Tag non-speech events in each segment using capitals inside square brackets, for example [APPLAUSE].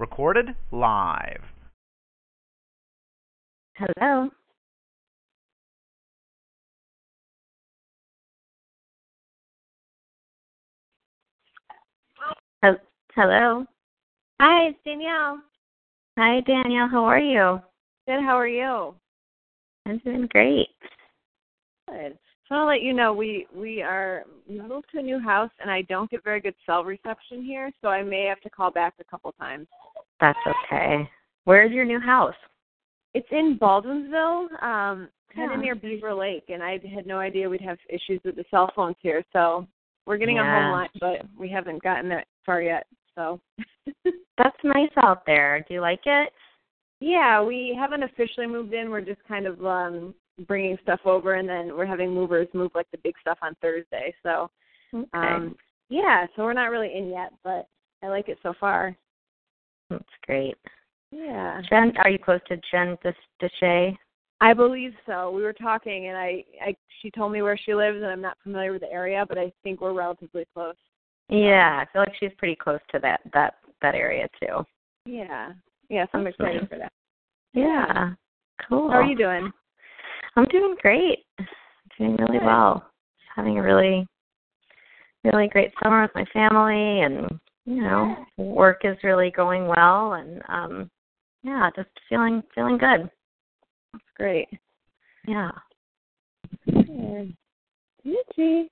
Recorded live. Hello. Hello. Hi, it's Danielle. Hi, Danielle. How are you? Good. How are you? I'm doing great. Good. So I'll let you know we we are we moved to a new house and I don't get very good cell reception here, so I may have to call back a couple times. That's okay. Where's your new house? It's in Baldwinsville, um, kind Yeah. of near Beaver Lake, and I had no idea we'd have issues with the cell phones here. So we're getting a home line, but we haven't gotten that far yet. So [LAUGHS] That's nice out there. Do you like it? yeah, we haven't officially moved in. We're just kind of um bringing stuff over, and then we're having movers move like the big stuff on Thursday. So Okay. um yeah, so we're not really in yet, but I like it so far. That's great. Yeah. Jen, are you close to Jen Des- Deshay? I believe so. We were talking and I, I she told me where she lives and I'm not familiar with the area, but I think we're relatively close. Yeah, I feel like she's pretty close to that that that area too. Yeah. Yeah, so I'm That's excited nice. for that. Yeah. Cool. How are you doing? I'm doing great. Doing really Good. well. Having a really, really great summer with my family, and you know, work is really going well, and um, yeah, just feeling feeling good. That's great. Yeah. Good. [LAUGHS]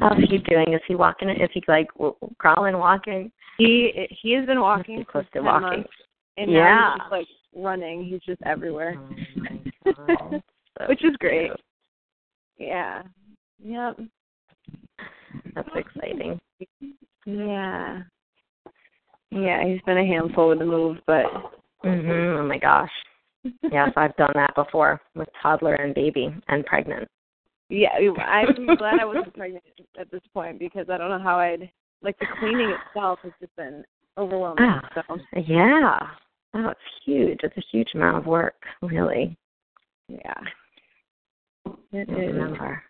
How's he doing? Is he walking? Is he like w- crawling, walking? He he has been walking He's close to walking. months, and Yeah. now he's just like running. He's just everywhere, Oh. So [LAUGHS] which is great. cute. Yeah. Yep. That's exciting. Yeah. Yeah, he's been a handful with the move, but Mhm. Oh my gosh. Yes, I've done that before with toddler and baby and pregnant. Yeah, I'm glad I wasn't pregnant at this point because I don't know how I'd like the cleaning itself has just been overwhelming. Ah. So Yeah. Oh, it's huge. It's a huge amount of work, really. yeah, I it don't is. remember.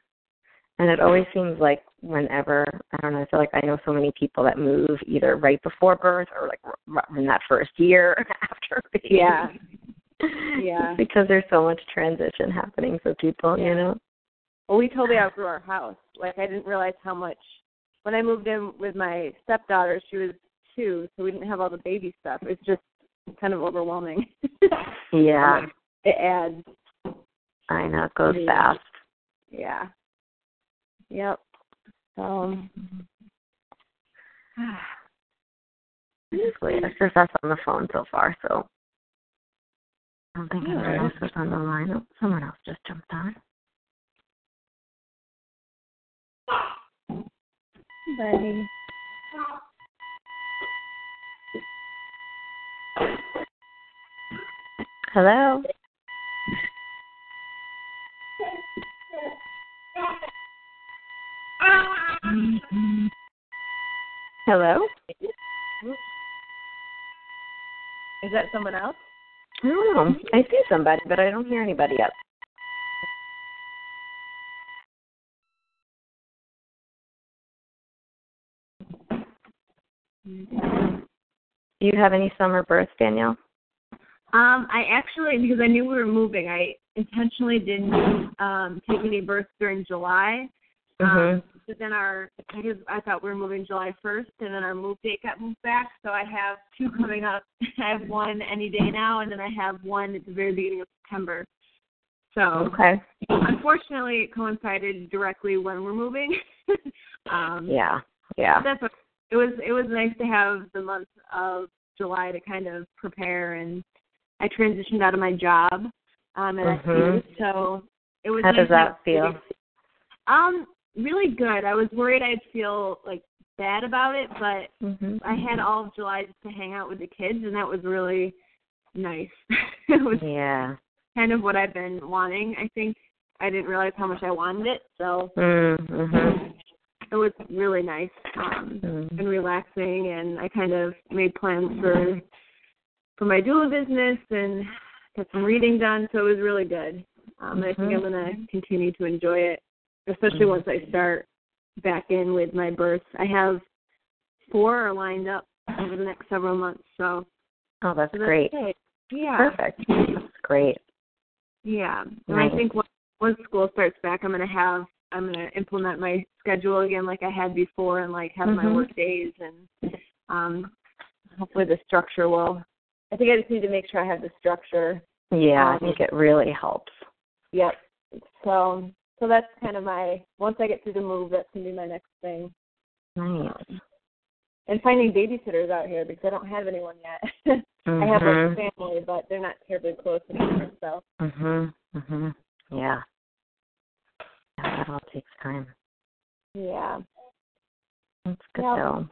And it always seems like whenever I don't know, I feel like I know so many people that move either right before birth or like r- in that first year [LAUGHS] after baby. Yeah. [LAUGHS] Yeah. because there's so much transition happening for people, you know. Well, we totally outgrew our house. Like I didn't realize how much when I moved in with my stepdaughter. She was two, so we didn't have all the baby stuff. It's just kind of overwhelming. [LAUGHS] Yeah. it adds. I know it goes Yeah. fast. Yeah. Yep. Um, so. Usually it's just us [SIGHS] on the phone so far, so I don't think anyone else was on the line. Oh, someone else just jumped on. Buddy. Hello. Hello. Is that someone else? I don't know. I see somebody, but I don't hear anybody yet. Do you have any summer births, Danielle? Um, I actually because I knew we were moving, I intentionally didn't um take any births during July. Mhm. Um, but then our because I thought we were moving July first, and then our move date got moved back. So I have two [LAUGHS] coming up. I have one any day now, and then I have one at the very beginning of September. So Okay. unfortunately, it coincided directly when we're moving. [LAUGHS] um, Yeah. Yeah. that's what, it was. It was nice to have the month of July to kind of prepare, and I transitioned out of my job um, at Mhm. SU, so it was. How nice does that feel? Um, really good. I was worried I'd feel like bad about it, but Mhm. I had all of July just to hang out with the kids, and that was really nice. [LAUGHS] it was Yeah. kind of what I've been wanting. I think I didn't realize how much I wanted it, so Mhm. it was really nice um, Mhm. and relaxing. And I kind of made plans for for my doula business and got some reading done, so it was really good. Um, I think I'm Mhm. going to continue to enjoy it, especially Mhm. once I start back in with my births. I have four lined up over the next several months, so Oh, that's so that's great. Yeah. Perfect. That's great. Yeah. And Nice. I think once, once school starts back, I'm going to have I'm going to implement my schedule again like I had before and like have my Mhm. work days and um hopefully the structure will I think I just need to make sure I have the structure. Yeah, I Um, think it really helps. Yep. So so that's kind of my once I get through the move that's going to be my next thing. Nice. And finding babysitters out here because I don't have anyone yet. [LAUGHS] I have a family but they're not terribly close anymore, so Mhm. Mhm. Yeah. Yeah, that all takes time. yeah. That's good Yep. though.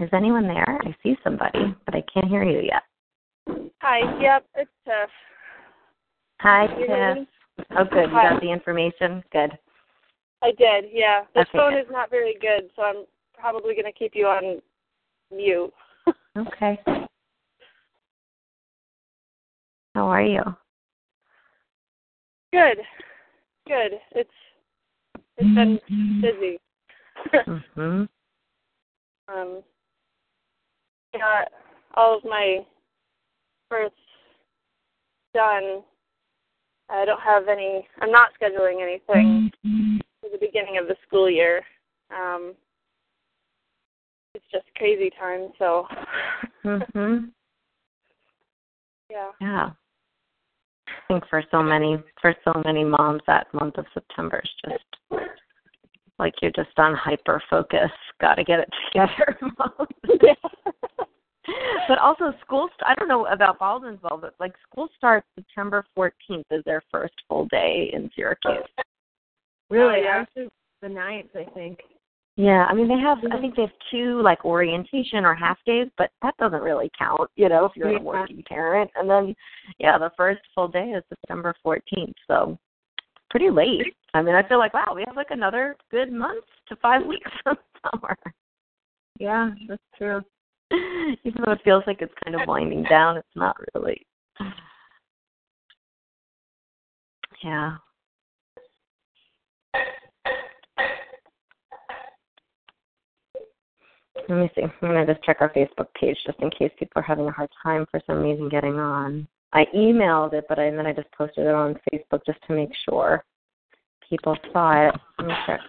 Is anyone there? I see somebody, but I can't hear you yet. Hi. Yep, it's Tiff. Hi, Tiff. Oh, good. You got the information. Good. I did. Yeah. This Okay, phone good. is not very good, so I'm probably going to keep you on mute. [LAUGHS] Okay. How are you? Good. Good. It's it's been busy. [LAUGHS] Mhm. um, got all of my births done. I don't have any. I'm not scheduling anything for the beginning of the school year. Um, it's just crazy time. So, Mhm. [LAUGHS] yeah. Yeah. I think for so many for so many moms that month of September is just like you're just on hyper focus. Got to get it [LAUGHS] together. mom. [LAUGHS] [LAUGHS] but also school st- I don't know about Baldwinsville, but like school starts September 14th is their first full day in Syracuse. Really, Oh, yeah. ours the ninth, I think. Yeah, I mean they have I think they have two like orientation or half days, but that doesn't really count, you know, if you're Yeah. a working parent. And then yeah, the first full day is September 14th. So pretty late. I mean, I feel like wow, we have like another good month to 5 [LAUGHS] weeks of summer. Yeah, that's true. [LAUGHS] Even though it feels like it's kind of winding down, it's not really. [SIGHS] Yeah. Let me see. I'm gonna just check our Facebook page just in case people are having a hard time for some reason getting on. I emailed it, but I, and then I just posted it on Facebook just to make sure people saw it. Let me check.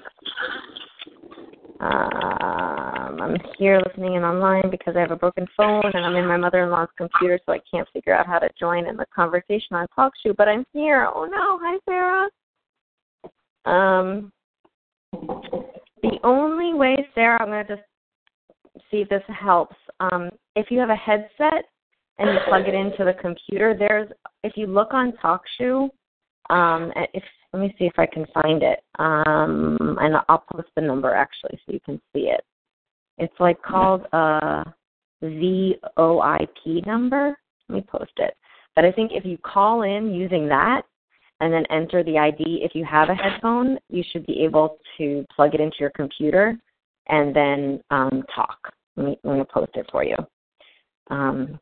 Um, I'm here listening in online because I have a broken phone and I'm in my mother-in-law's computer, so I can't figure out how to join in the conversation on TalkShoe. But I'm here. Oh no! Hi, Sarah. Um, the only way, Sarah, I'm gonna just see if this helps. Um, if you have a headset and you plug it into the computer, there's if you look on TalkShoe, um, if let me see if I can find it. Um, and I'll post the number actually so you can see it. It's like called a VoIP number. Let me post it. But I think if you call in using that and then enter the ID, if you have a headphone, you should be able to plug it into your computer and then um, talk. Let me, let me post it for you. Um,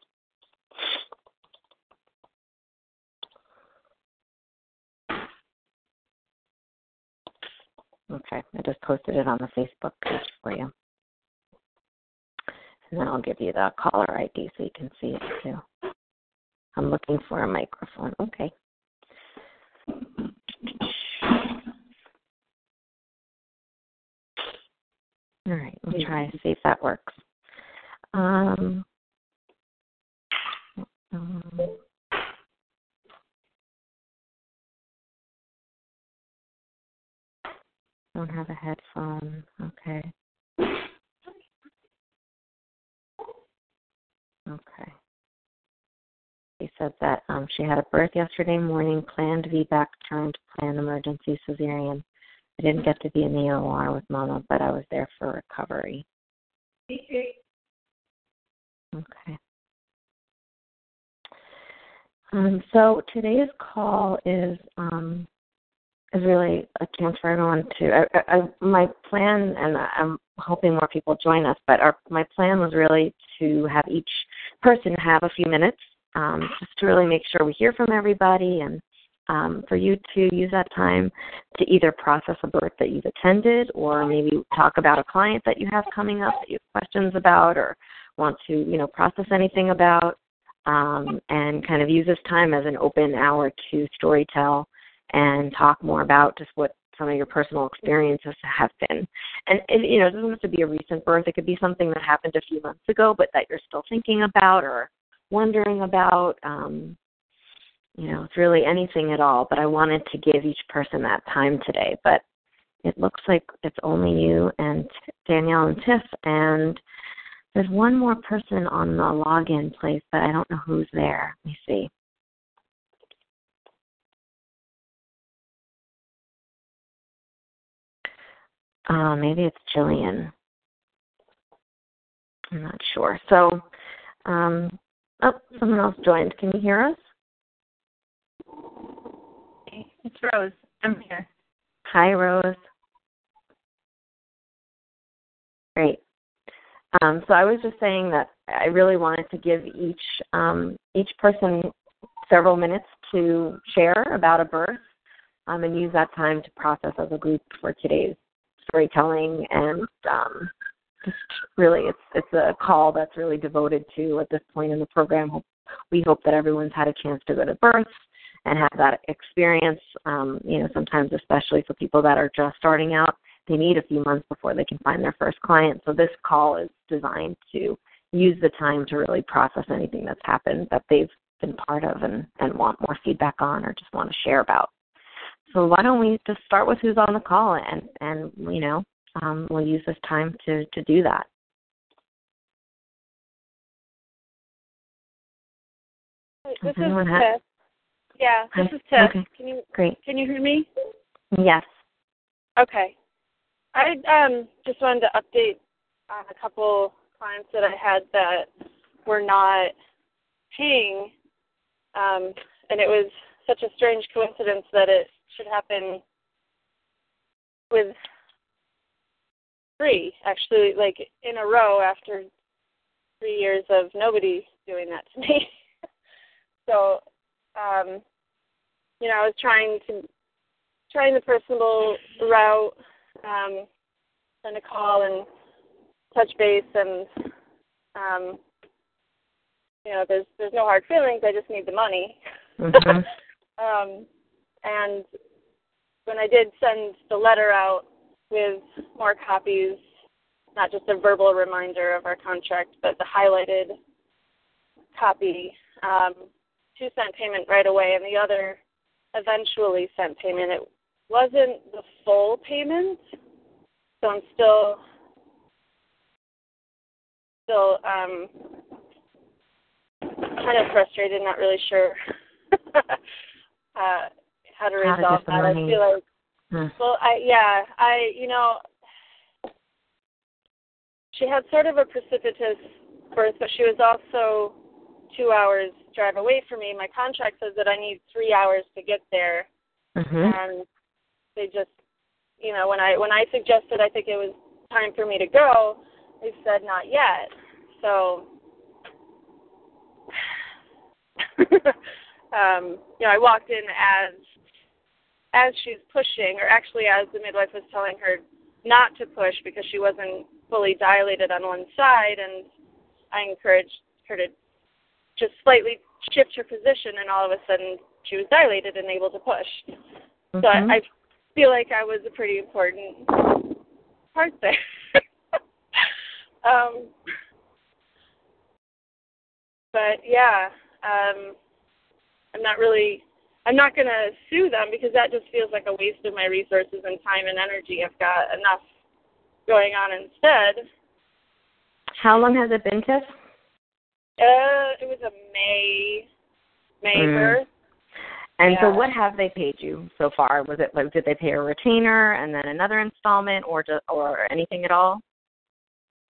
okay, I just posted it on the Facebook page for you. And then I'll give you the caller ID so you can see it too. I'm looking for a microphone. Okay. All right, we'll try and see if that works. Um, um, don't have a headphone. Okay. Okay. Okay, said that um, she had a birth yesterday morning, planned VBAC turned planned emergency cesarean. I didn't get to be in the OR with Mama, but I was there for recovery. Okay. Um, so today's call is um, is really a chance for everyone to. I, I, my plan, and I'm hoping more people join us, but our my plan was really to have each person have a few minutes, um, just to really make sure we hear from everybody, and um, for you to use that time to either process a birth that you've attended, or maybe talk about a client that you have coming up that you have questions about, or want to you know process anything about um, and kind of use this time as an open hour to storytell and talk more about just what some of your personal experiences have been. And it, you know, it doesn't have to be a recent birth. It could be something that happened a few months ago, but that you're still thinking about or wondering about. Um, you know, it's really anything at all. But I wanted to give each person that time today. But it looks like it's only you and Danielle and Tiff, and there's one more person on the login place, but I don't know who's there. Let me see. Uh, maybe it's Jillian. I'm not sure. So, um, oh, someone else joined. Can you hear us? It's Rose. I'm here. Hi, Rose. Great. Um, so I was just saying that I really wanted to give each um, each person several minutes to share about a birth um, and use that time to process as a group for today's storytelling and um, just really it's it's a call that's really devoted to at this point in the program. We hope that everyone's had a chance to go to birth and have that experience. Um, you know, sometimes especially for people that are just starting out, they need a few months before they can find their first client. So this call is designed to use the time to really process anything that's happened that they've been part of and, and want more feedback on or just want to share about. So why don't we just start with who's on the call and and you know um, we'll use this time to to do that. This is Tiff. Yeah, this Hi. is Tiff. Okay. Can you Great. Can you hear me? Yes. Okay. I um just wanted to update on a couple clients that I had that were not paying, um, and it was such a strange coincidence that it should happen with three actually like in a row after three years of nobody doing that to me [LAUGHS] so um you know i was trying to trying the personable route um send a call and touch base and um you know there's there's no hard feelings i just need the money mm-hmm. [LAUGHS] um and when I did send the letter out with more copies, not just a verbal reminder of our contract, but the highlighted copy, um, two sent payment right away, and the other eventually sent payment. It wasn't the full payment, so I'm still still um, kind of frustrated, not really sure. [LAUGHS] uh, how to resolve that. I feel like, hmm. well, I yeah, I you know, she had sort of a precipitous birth, but she was also two hours drive away from me. My contract says that I need three hours to get there, mm-hmm. and they just, you know, when I when I suggested I think it was time for me to go, they said not yet. So. [SIGHS] um, you know, I walked in as as she's pushing, or actually as the midwife was telling her not to push because she wasn't fully dilated on one side, and I encouraged her to just slightly shift her position, and all of a sudden she was dilated and able to push. Mm-hmm. So I, I feel like I was a pretty important part there. [LAUGHS] um, but yeah, um, I'm not really I'm not going to sue them because that just feels like a waste of my resources and time and energy. I've got enough going on instead. How long has it been, Tiff? Uh, it was a May May Mm. birth. And so, what have they paid you so far? Was it like did they pay a retainer and then another installment, or just, or anything at all?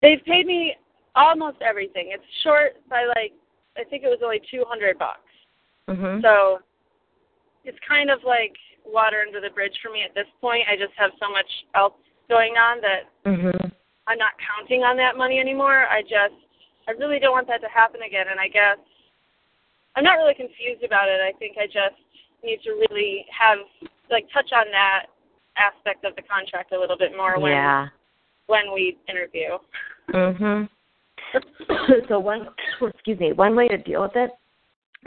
They've paid me almost everything. It's short by like I think it was only two hundred bucks. Mhm. So it's kind of like water under the bridge for me at this point. I just have so much else going on that Mhm. I'm not counting on that money anymore. I just I really don't want that to happen again and I guess I'm not really confused about it. I think I just need to really have like touch on that aspect of the contract a little bit more when Yeah. when we interview. Mhm. [COUGHS] so one, [COUGHS] excuse me, one way to deal with it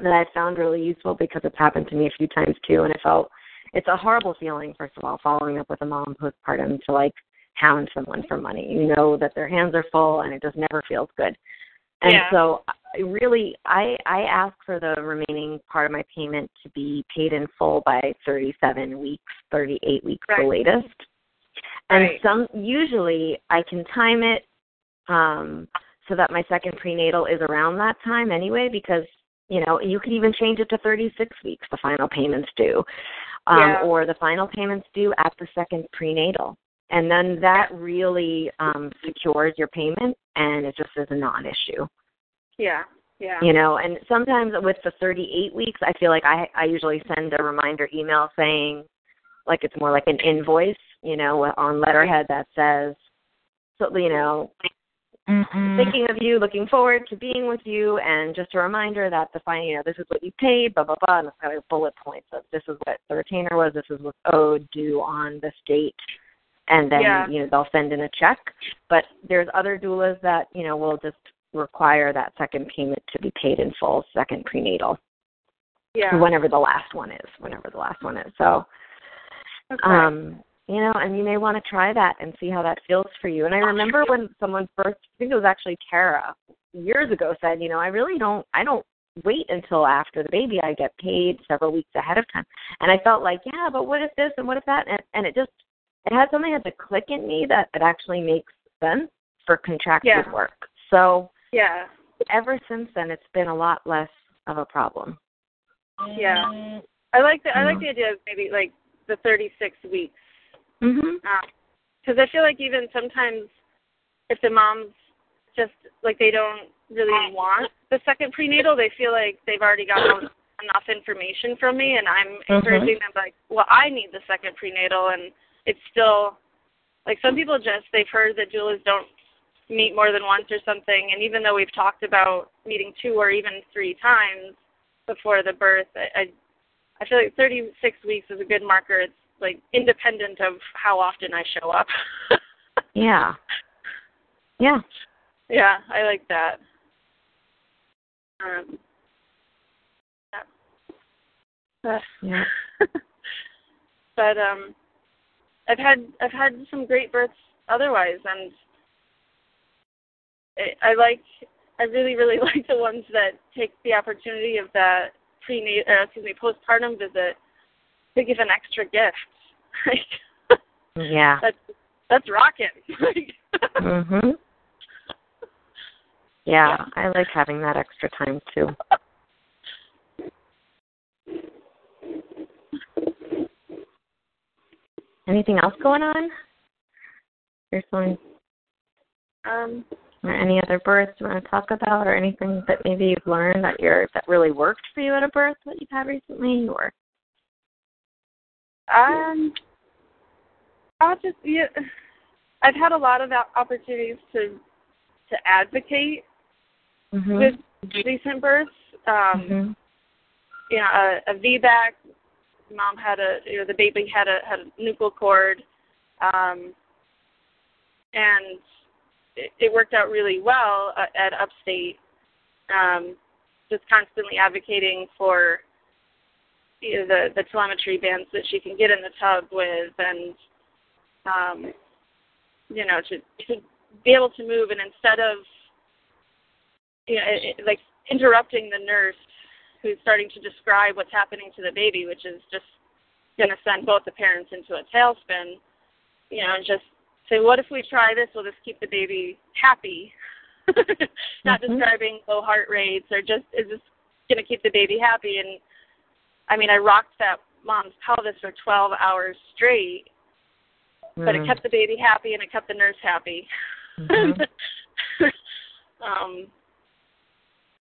that I found really useful because it's happened to me a few times too, and I felt it's a horrible feeling. First of all, following up with a mom postpartum to like hound someone for money. You know that their hands are full, and it just never feels good. And Yeah. so, I really, I I ask for the remaining part of my payment to be paid in full by 37 weeks, 38 weeks the latest. And Right. some usually I can time it um so that my second prenatal is around that time anyway because you know you could even change it to 36 weeks the final payments due um Yeah. or the final payments due at the second prenatal and then that really um secures your payment and it just is a non-issue Yeah. Yeah. you know and sometimes with the 38 weeks i feel like i i usually send a reminder email saying like it's more like an invoice you know on letterhead that says so you know thinking of you looking forward to being with you and just a reminder that the fine you know this is what you paid blah blah blah and it's got like bullet points of this is what the retainer was this is what's owed due on this date and then Yeah. you know they'll send in a check but there's other doulas that you know will just require that second payment to be paid in full second prenatal Yeah. whenever the last one is whenever the last one is so Okay. um you know and you may want to try that and see how that feels for you and i remember when someone first i think it was actually tara years ago said you know i really don't i don't wait until after the baby i get paid several weeks ahead of time and i felt like yeah but what if this and what if that and, and it just it had something had to click in me that it actually makes sense for contracted Yeah. work so yeah. ever since then it's been a lot less of a problem Yeah. I like the I like Mhm. the idea of maybe like the 36 weeks mhm because I feel like even sometimes if the moms just like they don't really want the second prenatal, they feel like they've already gotten [COUGHS] enough information from me, and I'm encouraging them like, well, I need the second prenatal, and it's still like some people just they've heard that doulas don't meet more than once or something, and even though we've talked about meeting two or even three times before the birth, I, I I feel like 36 weeks is a good marker. It's like independent of how often I show up. [LAUGHS] yeah yeah yeah, I like that. Um, yeah. yeah [LAUGHS] but um, I've had I've had some great births otherwise, and I, I like I really really [LAUGHS] like the ones that take the opportunity of that prenatal uh, excuse me postpartum visit to give an extra gift. [LAUGHS] Like yeah [LAUGHS] that's that's rocking. [LAUGHS] Mhm. Yeah, I like having that extra time too. Anything else going on? There's something um, or any other births you want to talk about or anything that maybe you've learned that you're that really worked for you at a birth that you've had recently or Um, I'll just yeah, I've had a lot of opportunities to to advocate mhm with recent births. Um, mhm You know, a, a VBAC. Mom had a you know the baby had a had a nuchal cord, um, and it, it worked out really well at, at Upstate. Um, just constantly advocating for you know, the the telemetry bands that she can get in the tub with, and um, you know to to be able to move, and instead of you know it, it, like interrupting the nurse who's starting to describe what's happening to the baby, which is just going to send both the parents into a tailspin. You know, and just say, what if we try this? We'll this keep the baby happy? [LAUGHS] Not Mhm. describing low heart rates or just is this going to keep the baby happy. And I mean, I rocked that mom's pelvis for 12 hours straight, but it Mm. kept the baby happy and it kept the nurse happy. Mhm. [LAUGHS] um,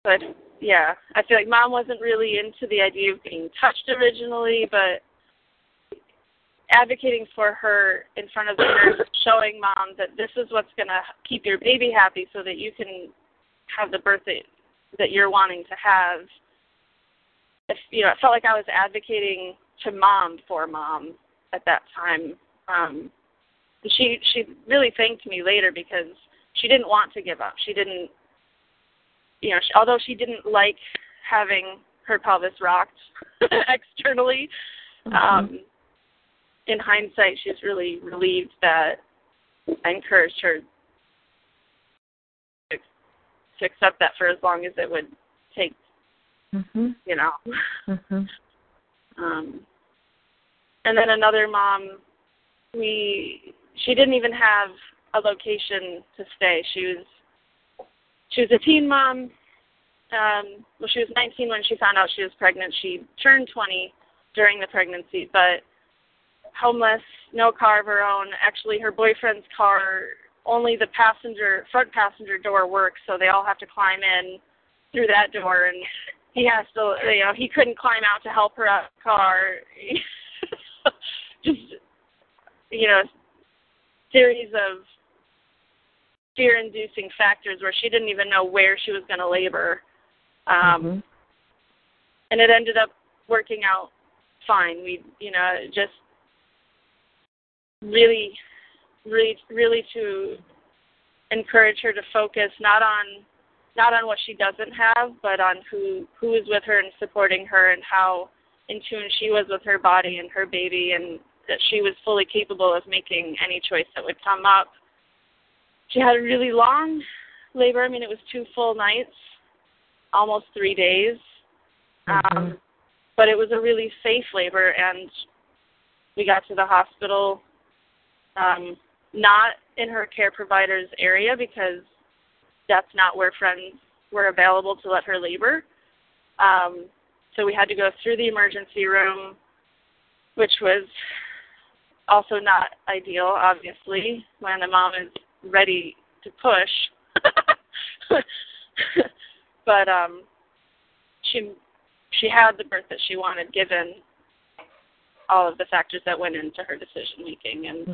but yeah, I feel like mom wasn't really into the idea of being touched originally, but advocating for her in front of the nurse, [COUGHS] showing mom that this is what's going to keep your baby happy so that you can have the birth that, that you're wanting to have. You know, it felt like I was advocating to mom for mom at that time. Um, she she really thanked me later because she didn't want to give up. She didn't, you know, she, although she didn't like having her pelvis rocked [LAUGHS] externally. Um, in hindsight, she's really relieved that I encouraged her to, to accept that for as long as it would take, Mhm. you know. Mhm. Um, and then another mom, we she didn't even have a location to stay. She was she was a teen mom. Um, well, she was 19 when she found out she was pregnant. She turned 20 during the pregnancy, but homeless, no car of her own. Actually, her boyfriend's car only the passenger front passenger door works, so they all have to climb in through that door, and he has to, you know, he couldn't climb out to help her out of the car. [LAUGHS] Just, you know, series of fear-inducing factors where she didn't even know where she was going to labor, um, Mhm. and it ended up working out fine. We, you know, just really, really, really to encourage her to focus not on not on what she doesn't have, but on who who is with her and supporting her and how in tune she was with her body and her baby and that she was fully capable of making any choice that would come up. She had a really long labor. I mean, it was two full nights, almost three days. Um, but it was a really safe labor, and we got to the hospital um, not in her care provider's area because that's not where friends were available to let her labor. Um, so we had to go through the emergency room, which was also not ideal, obviously, when the mom is ready to push. [LAUGHS] but um, she she had the birth that she wanted, given all of the factors that went into her decision making, and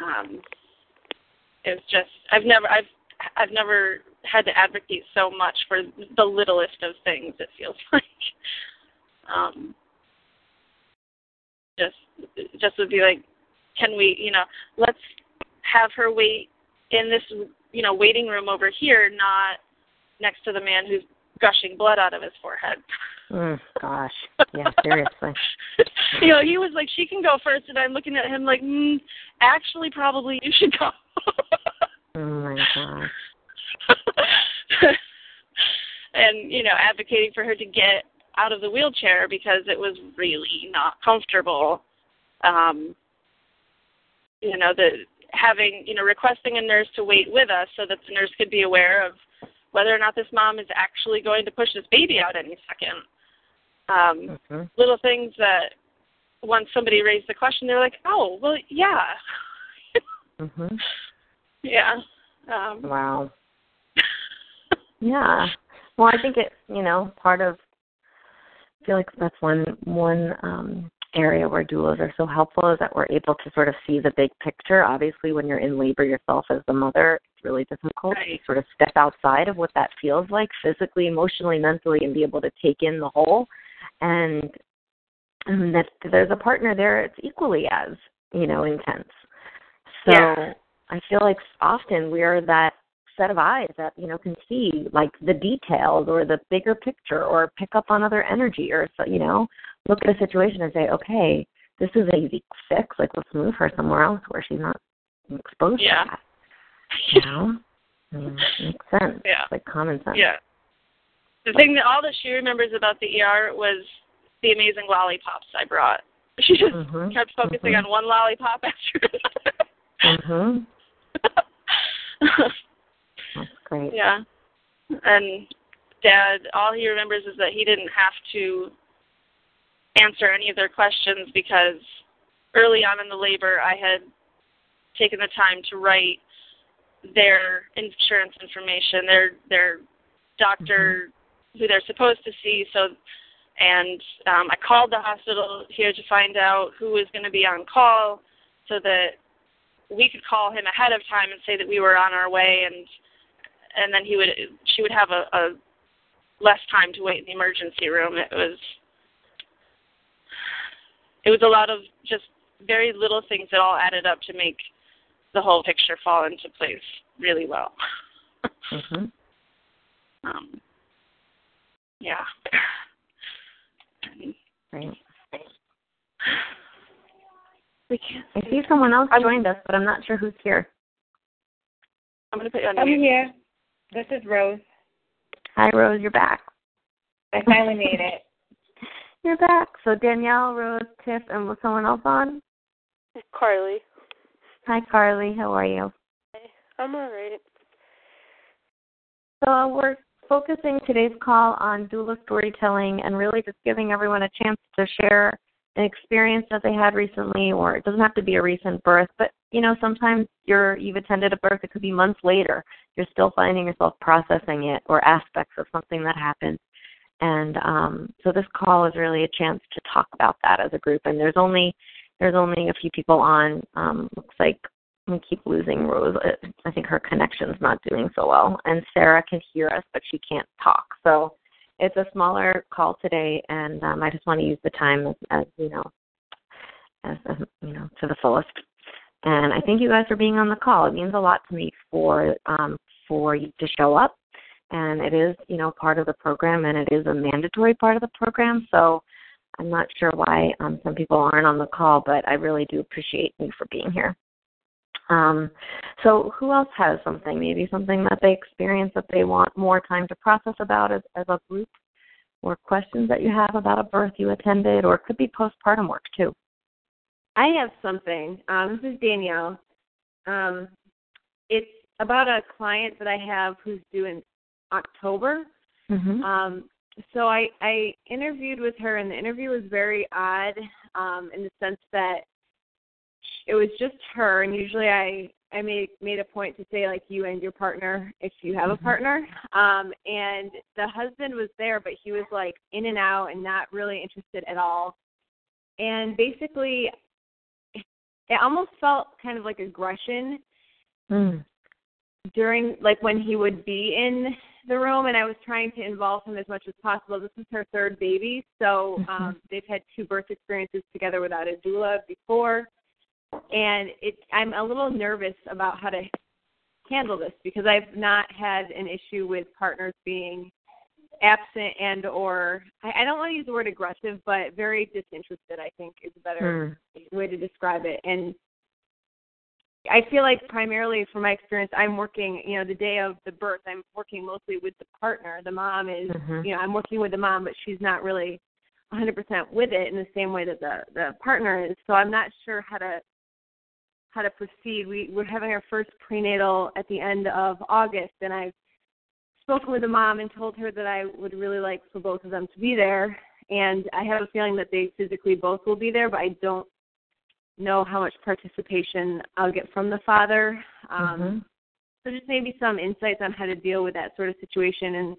um, it was just I've never I've I've never had to advocate so much for the littlest of things. It feels [LAUGHS] like. Um, just just would be like, can we, you know, let's have her wait in this, you know, waiting room over here, not next to the man who's gushing blood out of his forehead. Mm, gosh. [LAUGHS] Yeah, seriously. you know, he was like, she can go first, and I'm looking at him like, mm, actually, probably you should go. [LAUGHS] Oh my gosh. [LAUGHS] and you know, advocating for her to get out of the wheelchair because it was really not comfortable. Um, you know, the having you know requesting a nurse to wait with us so that the nurse could be aware of whether or not this mom is actually going to push this baby out any second. Um, Mhm. little things that once somebody raised the question, they're like, "Oh, well, yeah, [LAUGHS] Mhm. Yeah." Um, Wow. [LAUGHS] Yeah. Well, I think it, you know, part of I feel like that's one one um area where doulas are so helpful is that we're able to sort of see the big picture. Obviously, when you're in labor yourself as the mother, it's really difficult Right. to sort of step outside of what that feels like physically, emotionally, mentally, and be able to take in the whole. And, and that there's a partner there, it's equally as you know intense. So Yeah. I feel like often we are that set of eyes that you know can see like the details or the bigger picture or pick up on other energy or so you know look at a situation and say okay this is a easy fix like let's move her somewhere else where she's not exposed Yeah. to that you know mm, makes sense Yeah. It's like common sense Yeah. The thing that all that she remembers about the ER was the amazing lollipops I brought. [LAUGHS] She just Mhm, kept focusing mhm. on one lollipop after mhm another. That's great yeah. And dad, all he remembers is that he didn't have to answer any of their questions because early on in the labor, I had taken the time to write their insurance information, their their doctor mm-hmm. who they're supposed to see. So, and um, I called the hospital here to find out who was going to be on call, so that we could call him ahead of time and say that we were on our way, and and then he would she would have a, a less time to wait in the emergency room. It was it was a lot of just very little things that all added up to make the whole picture fall into place really well. mm-hmm. [LAUGHS] um, yeah. Right. We can't. I see someone else I'm, joined us, but I'm not sure who's here. I'm going to put you on I'm mute. here. This is Rose. Hi, Rose. You're back. I finally made it. [LAUGHS] [LAUGHS] You're back. So Danielle, Rose, Tiff, and was someone else on? Carly. Hi, Carly. How are you? I'm all right. So we're focusing today's call on doula storytelling and really just giving everyone a chance to share an experience that they had recently, or it doesn't have to be a recent birth, but you know sometimes you're you've attended a birth. It could be months later. You're still finding yourself processing it or aspects of something that happened. And um, so this call is really a chance to talk about that as a group. And there's only there's only a few people on. Um, looks like we keep losing Rose. I think her connection's not doing so well. And Sarah can hear us, but she can't talk. So it's a smaller call today, and um, I just want to use the time as, as you know, as, as you know, to the fullest. And I thank you guys for being on the call. It means a lot to me for um, for you to show up, and it is you know part of the program, and it is a mandatory part of the program. So I'm not sure why um, some people aren't on the call, but I really do appreciate you for being here. Um, so, who else has something? Maybe something that they experience that they want more time to process about as, as a group, or questions that you have about a birth you attended, or it could be postpartum work too. I have something. Um, this is Danielle. Um, it's about a client that I have who's due in October. Mm-hmm. Um, so I, I interviewed with her, and the interview was very odd um, in the sense that it was just her and usually i i made made a point to say like you and your partner if you have a mm-hmm. partner um and the husband was there but he was like in and out and not really interested at all and basically it almost felt kind of like aggression mm. during like when he would be in the room and I was trying to involve him as much as possible. This is her third baby, so mm-hmm. um they've had two birth experiences together without a doula before and it I'm a little nervous about how to handle this because I've not had an issue with partners being absent and or I, I don't want to use the word aggressive, but very disinterested. I think is a better mm. way to describe it. And I feel like primarily from my experience, I'm working. You know, the day of the birth, I'm working mostly with the partner. The mom is, mm-hmm. you know, I'm working with the mom, but she's not really 100% with it in the same way that the the partner is. So I'm not sure how to how to proceed. We we're having our first prenatal at the end of August, and I've spoken with the mom and told her that I would really like for both of them to be there. And I have a feeling that they physically both will be there, but I don't know how much participation I'll get from the father. Um, mm-hmm. So just maybe some insights on how to deal with that sort of situation and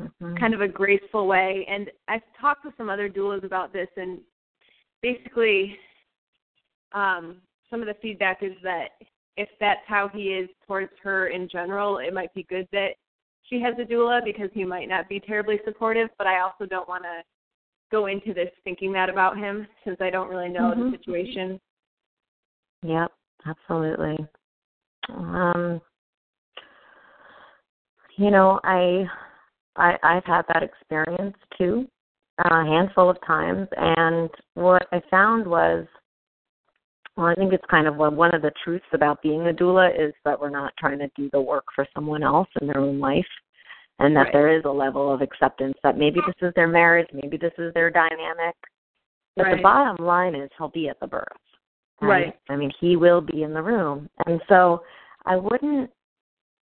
mm-hmm. kind of a graceful way. And I've talked with some other doulas about this, and basically, um, some of the feedback is that if that's how he is towards her in general, it might be good that she has a doula because he might not be terribly supportive. But I also don't want to go into this thinking that about him since I don't really know mm-hmm. the situation. Yep, absolutely. Um, you know, I, I I've had that experience too, a handful of times, and what I found was well, I think it's kind of one, one of the truths about being a doula is that we're not trying to do the work for someone else in their own life, and that right. there is a level of acceptance that maybe this is their marriage, maybe this is their dynamic. But right. the bottom line is he'll be at the birth. Right? right. I mean, he will be in the room. And so I wouldn't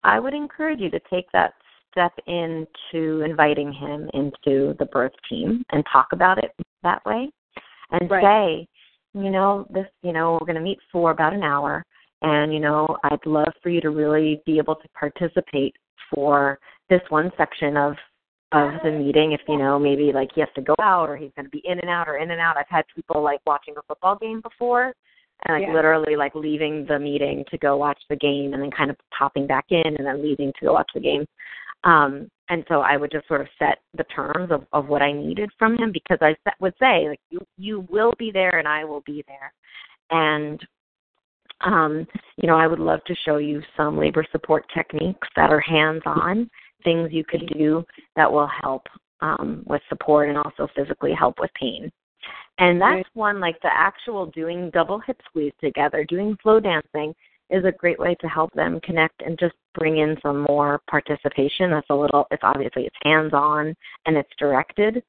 I would encourage you to take that step into inviting him into the birth team and talk about it that way and Right. say, you know, this, you know, we're going to meet for about an hour. And you know, I'd love for you to really be able to participate for this one section of of the meeting if you know maybe like he has to go out or he's going to be in and out or in and out. I've had people like watching a football game before and like Yeah. literally like leaving the meeting to go watch the game and then kind of popping back in and then leaving to go watch the game. Um and so i would just sort of set the terms of of what i needed from him because i would say like you you will be there and i will be there and um you know i would love to show you some labor support techniques that are hands on things you could do that will help um, with support and also physically help with pain. And that's one like the actual doing double hip squeeze together, doing slow dancing is a great way to help them connect and just bring in some more participation. That's a little it's obviously it's hands on and it's directed.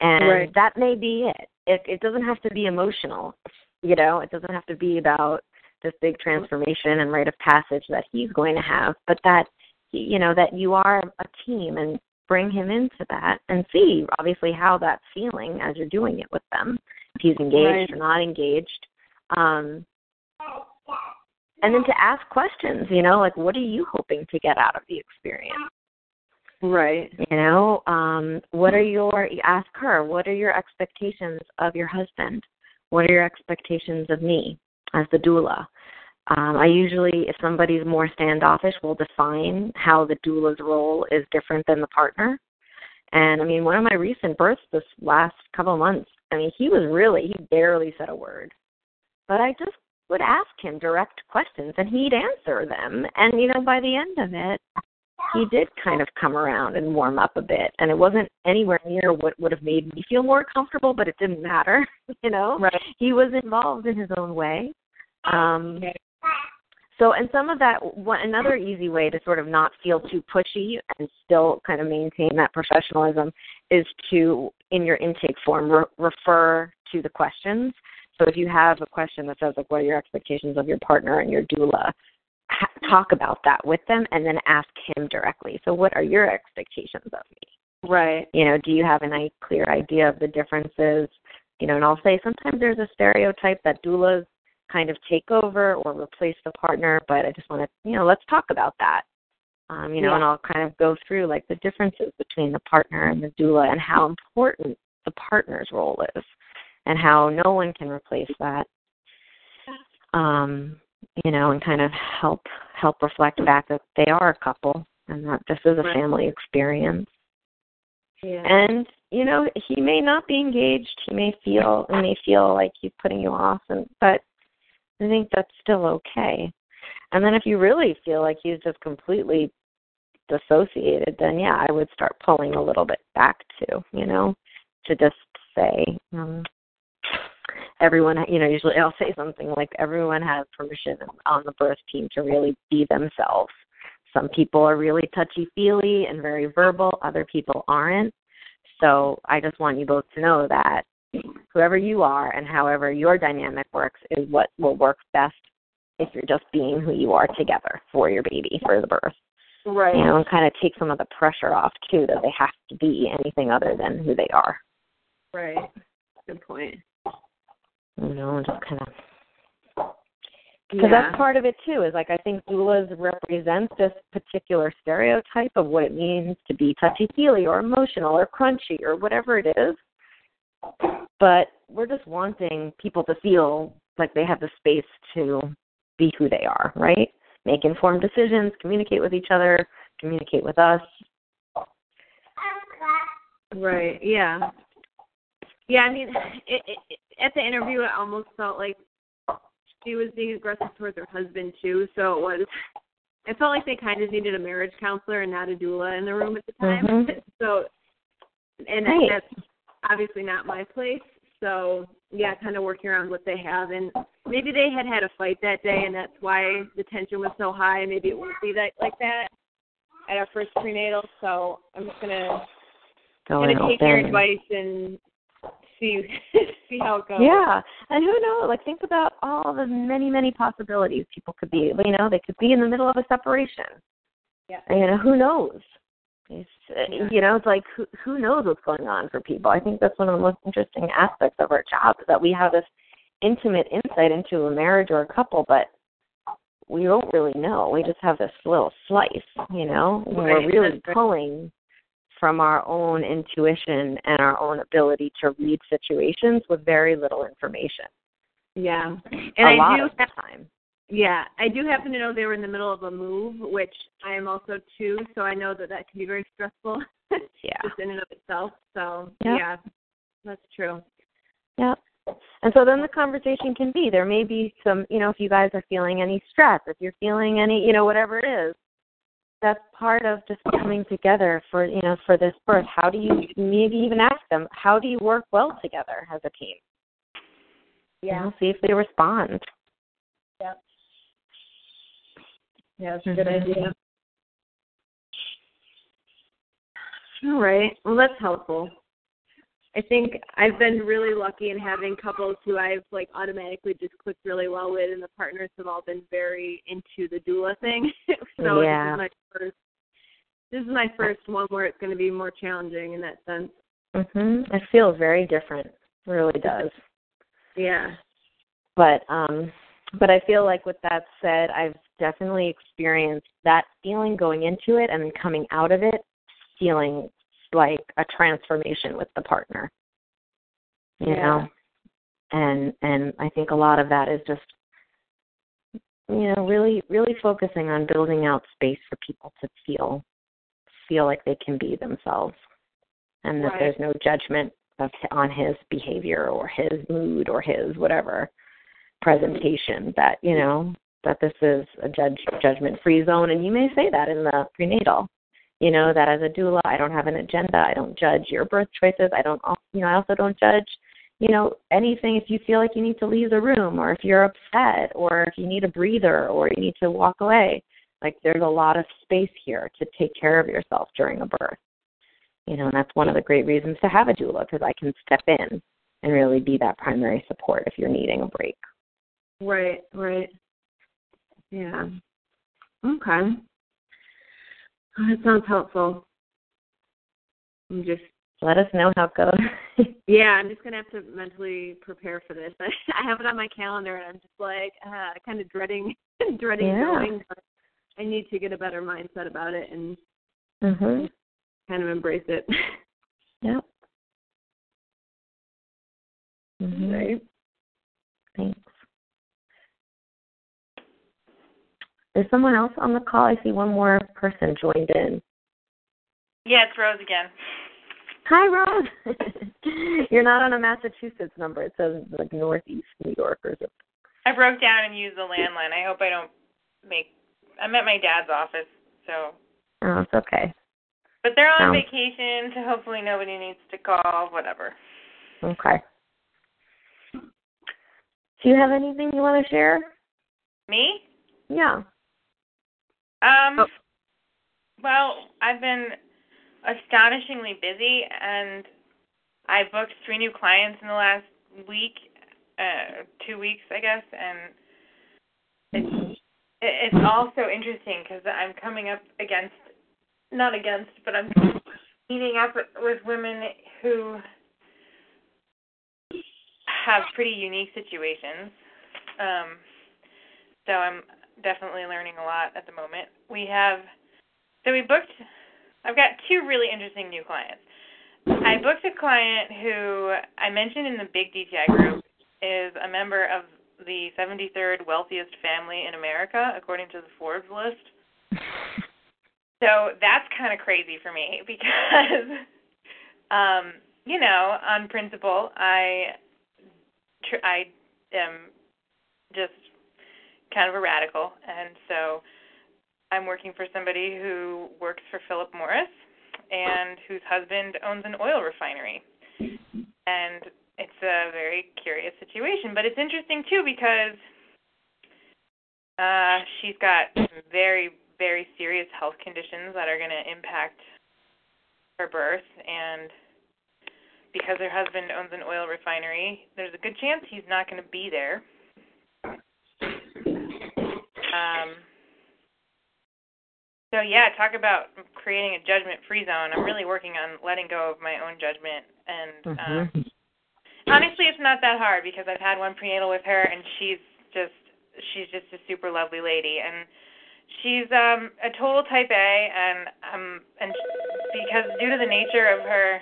And Right. that may be it. It it doesn't have to be emotional. You know, it doesn't have to be about this big transformation and rite of passage that he's going to have, but that you know that you are a team and bring him into that and see obviously how that's feeling as you're doing it with them if he's engaged Right. or not engaged um and then to ask questions you know like what are you hoping to get out of the experience Right. you know um what are your you ask her what are your expectations of your husband what are your expectations of me as the doula um, I usually, if somebody's more standoffish, will define how the doula's role is different than the partner. And I mean, one of my recent births this last couple of months, I mean, he was really, he barely said a word. But I just would ask him direct questions and he'd answer them. And, you know, by the end of it, he did kind of come around and warm up a bit. And it wasn't anywhere near what would have made me feel more comfortable, but it didn't matter, [LAUGHS] you know? Right. He was involved in his own way. Um, so, and some of that, one, another easy way to sort of not feel too pushy and still kind of maintain that professionalism is to, in your intake form, re- refer to the questions. So, if you have a question that says, like, what are your expectations of your partner and your doula, ha- talk about that with them and then ask him directly. So, what are your expectations of me? Right. you know do you have i- clear idea of the differences you know and i'll say sometimes there's a stereotype that doulas kind of take over or replace the partner but i just want to you know let's talk about that um you know Yeah. and i'll kind of go through like the differences between the partner and the doula and how important the partner's role is and how no one can replace that um you know and kind of help help reflect back that they are a couple and that this is a Right. family experience Yeah. and you know he may not be engaged he may feel he may feel like he's putting you off and but i think that's still okay and then if you really feel like he's just completely dissociated then yeah i would start pulling a little bit back too you know to just say um everyone you know usually i'll say something like everyone has permission on the birth team to really be themselves some people are really touchy feely and very verbal other people aren't so i just want you both to know that whoever you are and however your dynamic works is what will work best if you're just being who you are together for your baby for the birth Right. you know and kind of take some of the pressure off too that they have to be anything other than who they are Right. Good point. You know and just kind of because yeah. that's part of it too is like i think doulas represent this particular stereotype of what it means to be touchy feely or emotional or crunchy or whatever it is but we're just wanting people to feel like they have the space to be who they are right make informed decisions communicate with each other communicate with us Right. Yeah. Yeah. I mean, it, at the interview, it almost felt like she was being aggressive towards her husband too. So it was. It felt like they kind of needed a marriage counselor and not a doula in the room at the time. Mhm. [LAUGHS] So, and Right. that's obviously not my place. So yeah, kind of working around what they have, and maybe they had had a fight that day, and that's why the tension was so high. Maybe it won't be that like that at our first prenatal. So I'm just gonna go gonna take your advice and see [LAUGHS] see how it goes. Yeah, and who knows? Like, think about all the many, many possibilities people could be. You know, they could be in the middle of a separation. Yeah. You know, who knows? It's, uh, You know, it's like who who knows what's going on for people. I think that's one of the most interesting aspects of our job is that we have this intimate insight into a marriage or a couple, but we don't really know. We just have this little slice, you know. And Right, we're really pulling from our own intuition and our own ability to read situations with very little information. Yeah. And a I lot do of the time. Yeah, I do happen to know they were in the middle of a move, which I am also too, so I know that that can be very stressful [LAUGHS] Yeah. just in and of itself. So, Yeah. yeah, that's true. Yeah. And so then the conversation can be there may be some, you know, if you guys are feeling any stress, if you're feeling any, you know, whatever it is, that's part of just coming together for, you know, for this birth. How do you maybe even ask them, how do you work well together as a team? You know, see if they respond. Yep. Yeah, that's a good Mhm. idea. All right. Well, that's helpful. I think I've been really lucky in having couples who I've like automatically just clicked really well with, and the partners have all been very into the doula thing. [LAUGHS] so Yeah. this is my first. This is my first one where it's going to be more challenging in that sense. Mhm. It feels very different. It really does. Yeah. But um but I feel like with that said, I've definitely experienced that feeling going into it and coming out of it feeling like a transformation with the partner. You Yeah. know? And and I think a lot of that is just you know, really really focusing on building out space for people to feel feel like they can be themselves and that Right. there's no judgment of on his behavior or his mood or his whatever presentation that you know that this is a judge judgment free zone and you may say that in the prenatal you know that as a doula i don't have an agenda i don't judge your birth choices i don't you know i also don't judge you know anything if you feel like you need to leave the room or if you're upset or if you need a breather or you need to walk away like there's a lot of space here to take care of yourself during a birth you know and that's one of the great reasons to have a doula because i can step in and really be that primary support if you're needing a break Right, right. Yeah. Okay. Oh, that sounds helpful. I'm just let us know how it goes [LAUGHS] yeah, I'm just gonna have to mentally prepare for this. [LAUGHS] I, have it on my calendar and I'm just like uh kind of dreading [LAUGHS] dreading Yeah. going, but I need to get a better mindset about it and mhm kind of embrace it. yep mhm Right. thanks There's someone else on the call. I see one more person joined in. Yeah, it's Rose again. Hi, Rose. [LAUGHS] You're not on a Massachusetts number. It says like Northeast New York or something. I broke down and used the landline. I hope I don't make. I'm at my dad's office, so. Oh, it's okay. But they're on Oh. vacation, so hopefully nobody needs to call. Whatever. Okay. Do you have anything you want to share? Me? Yeah. Um. Oh. Well, I've been astonishingly busy, and I booked three new clients in the last week, uh, two weeks, I guess, and it's it- it's also interesting because I'm coming up against, not against, but I'm meeting up with women who have pretty unique situations. Um, so I'm definitely learning a lot at the moment. We have, so we booked, I've got two really interesting new clients. I booked a client who I mentioned in the big DTI group is a member of the 73rd wealthiest family in America, according to the Forbes list. [LAUGHS] So that's kind of crazy for me [LAUGHS] because, um, you know, on principle, I, tr- I am just kind of a radical, and so I'm working for somebody who works for Philip Morris and whose husband owns an oil refinery. And it's a very curious situation, but it's interesting too because uh she's got very very serious health conditions that are going to impact her birth and because her husband owns an oil refinery, there's a good chance he's not going to be there. Um so yeah, talk about creating a judgment-free zone. I'm really working on letting go of my own judgment, and um, honestly, it's not that hard because I've had one prenatal with her, and she's just she's just a super lovely lady, and she's um a total type A, and um and because due to the nature of her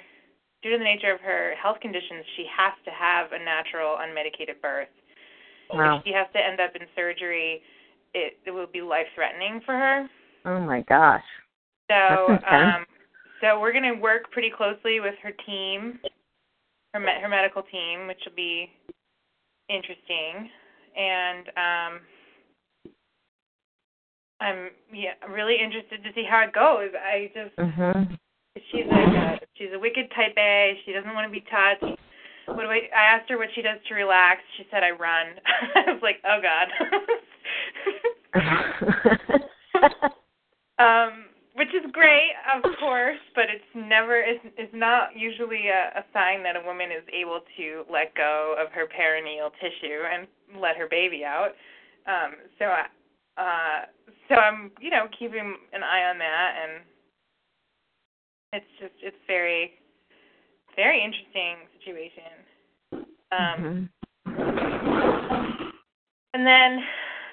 due to the nature of her health conditions, she has to have a natural unmedicated birth. Wow. If she has to end up in surgery, it it will be life threatening for her. Oh my gosh. So um so we're going to work pretty closely with her team, her me- her medical team, which will be interesting. And um I'm yeah, really interested to see how it goes. I just Mhm. she's like a she's a wicked type A. She doesn't want to be touched. What do I? I asked her what she does to relax. She said I run. [LAUGHS] I was like, oh god. [LAUGHS] [LAUGHS] um, which is great, of course, but it's never it's it's not usually a, a sign that a woman is able to let go of her perineal tissue and let her baby out. Um, so I, uh, so I'm you know keeping an eye on that and it's just it's very very interesting situation. Um, And then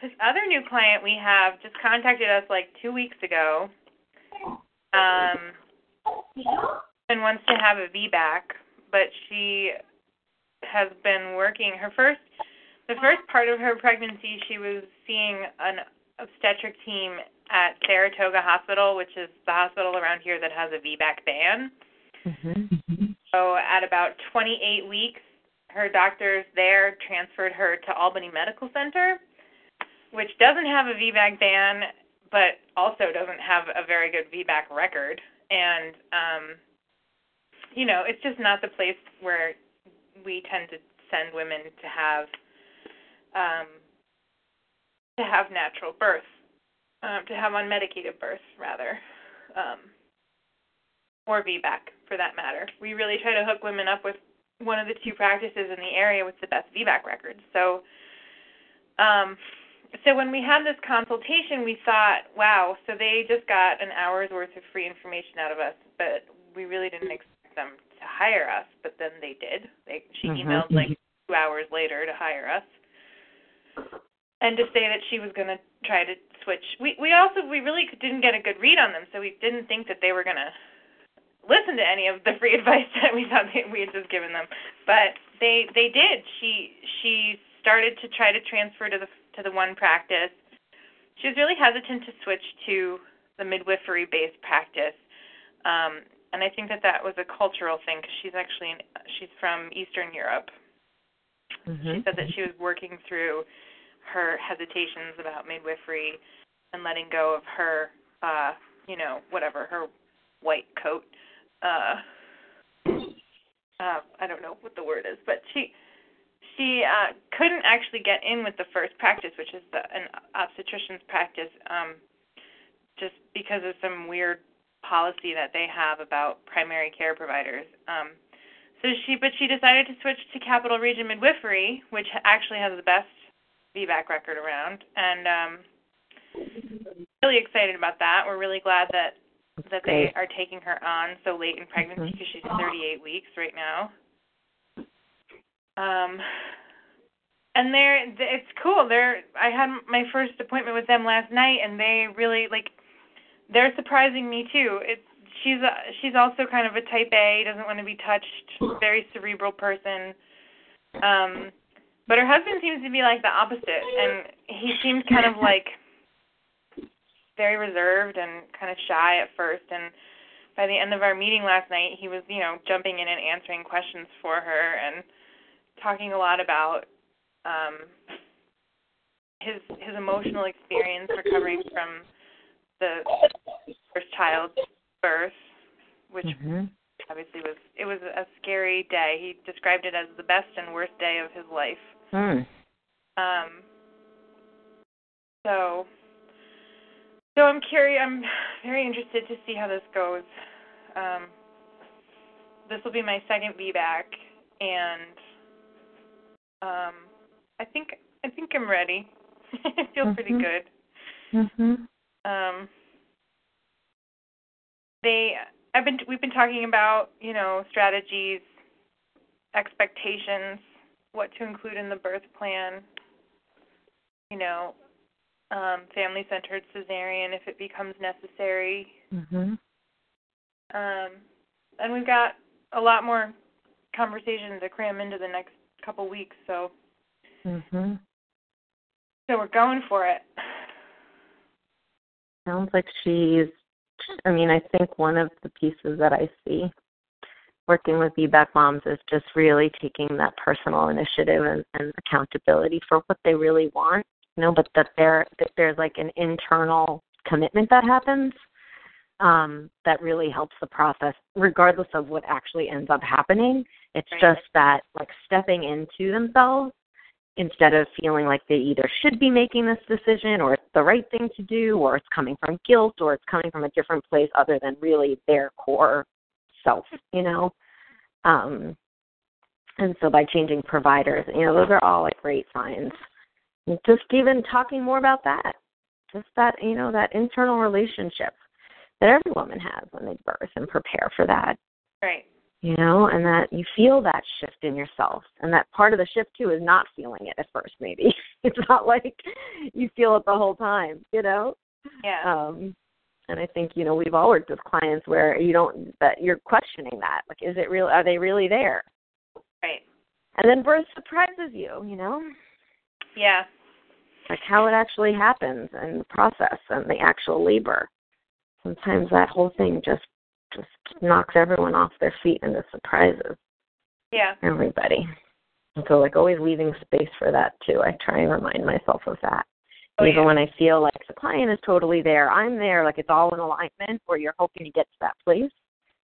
this other new client we have just contacted us like two weeks ago, um, and wants to have a VBAC, but she has been working. Her first the first part of her pregnancy she was seeing an obstetric team at Saratoga Hospital, which is the hospital around here that has a VBAC ban. So at about 28 weeks, her doctors there transferred her to Albany Medical Center, which doesn't have a VBAC ban, but also doesn't have a very good VBAC record. And um, you know, it's just not the place where we tend to send women to have um, to have natural birth, um, to have unmedicated birth rather, um, or VBAC for that matter. We really try to hook women up with one of the two practices in the area with the best VBAC records. So, um, so when we had this consultation, we thought, wow, so they just got an hour's worth of free information out of us, but we really didn't expect them to hire us. But then they did. They she Mhm. emailed like two hours later to hire us, and to say that she was going to try to switch. We we also we really didn't get a good read on them, so we didn't think that they were going to listen to any of the free [LAUGHS] advice that we thought that we had just given them. But they they did. She she started to try to transfer to the to the one practice. She was really hesitant to switch to the midwifery based practice. Um, and I think that that was a cultural thing because she's actually she's from Eastern Europe. She said that she was working through her hesitations about midwifery and letting go of her, uh, you know, whatever her white coat. Uh, uh, I don't know what the word is, but she she uh, couldn't actually get in with the first practice, which is the, an obstetrician's practice, um, just because of some weird policy that they have about primary care providers. Um, so she, but she decided to switch to Capital Region Midwifery, which actually has the best VBAC record around, and um, really excited about that. We're really glad that that they are taking her on so late in pregnancy because she's 38 weeks right now. Um, and they're it's cool. They're I had my first appointment with them last night, and they really like they're surprising me too. It's she's a, she's also kind of a type A, doesn't want to be touched, very cerebral person. Um, but her husband seems to be like the opposite, and he seems kind of like very reserved and kind of shy at first. And by the end of our meeting last night, he was you know jumping in and answering questions for her and talking a lot about um, his his emotional experience recovering from the first child's birth, which obviously was it was a scary day. He described it as the best and worst day of his life. Hmm. Um, so, so I'm curious. I'm very interested to see how this goes. Um, this will be my second VBAC, and um, I think I think I'm ready. [LAUGHS] I feel pretty Mhm. good. Mhm. Um, they I've been we've been talking about, you know, strategies, expectations, what to include in the birth plan. You know, um, family centered cesarean if it becomes necessary. Mhm. Um, and we've got a lot more conversations to cram into the next couple weeks, so Mhm. so we're going for it. Sounds like she's I mean, I think one of the pieces that I see working with VBAC moms is just really taking that personal initiative and, and accountability for what they really want. You know, but that there that there's like an internal commitment that happens um, that really helps the process, regardless of what actually ends up happening. It's Right. just that like stepping into themselves instead of feeling like they either should be making this decision or it's the right thing to do or it's coming from guilt or it's coming from a different place other than really their core self, you know. Um and so by changing providers, you know, those are all like great signs. And Just even talking more about that. Just that, you know, that internal relationship that every woman has when they birth and prepare for that Right. You know, and that you feel that shift in yourself. And that part of the shift too is not feeling it at first, maybe. [LAUGHS] It's not like you feel it the whole time, you know? Yeah. Um and I think, you know, we've all worked with clients where you don't that you're questioning that. Like, is it real are they really there? right. And then birth surprises you, you know? Yeah. Like how it actually happens and the process and the actual labor. Sometimes that whole thing just just knocks everyone off their feet and it surprises. Yeah. everybody. And so like always leaving space for that too. I try and remind myself of that. Oh, Even yeah. when I feel like the client is totally there, I'm there, like it's all in alignment or you're hoping to get to that place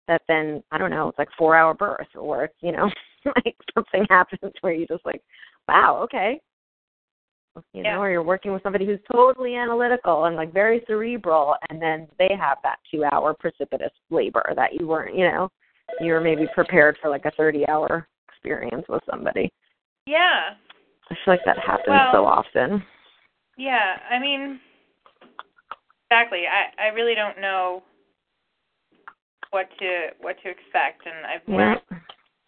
that then I don't know, it's like four hour birth or you know, [LAUGHS] like something happens where you just like, Wow, okay. You Yeah. know, or you're working with somebody who's totally analytical and like very cerebral and then they have that two hour precipitous labor that you weren't, you know, you were maybe prepared for like a 30 hour experience with somebody. Yeah. I feel like that happens Well- so often. Yeah. I mean exactly. I I really don't know what to what to expect and I've Yeah, learned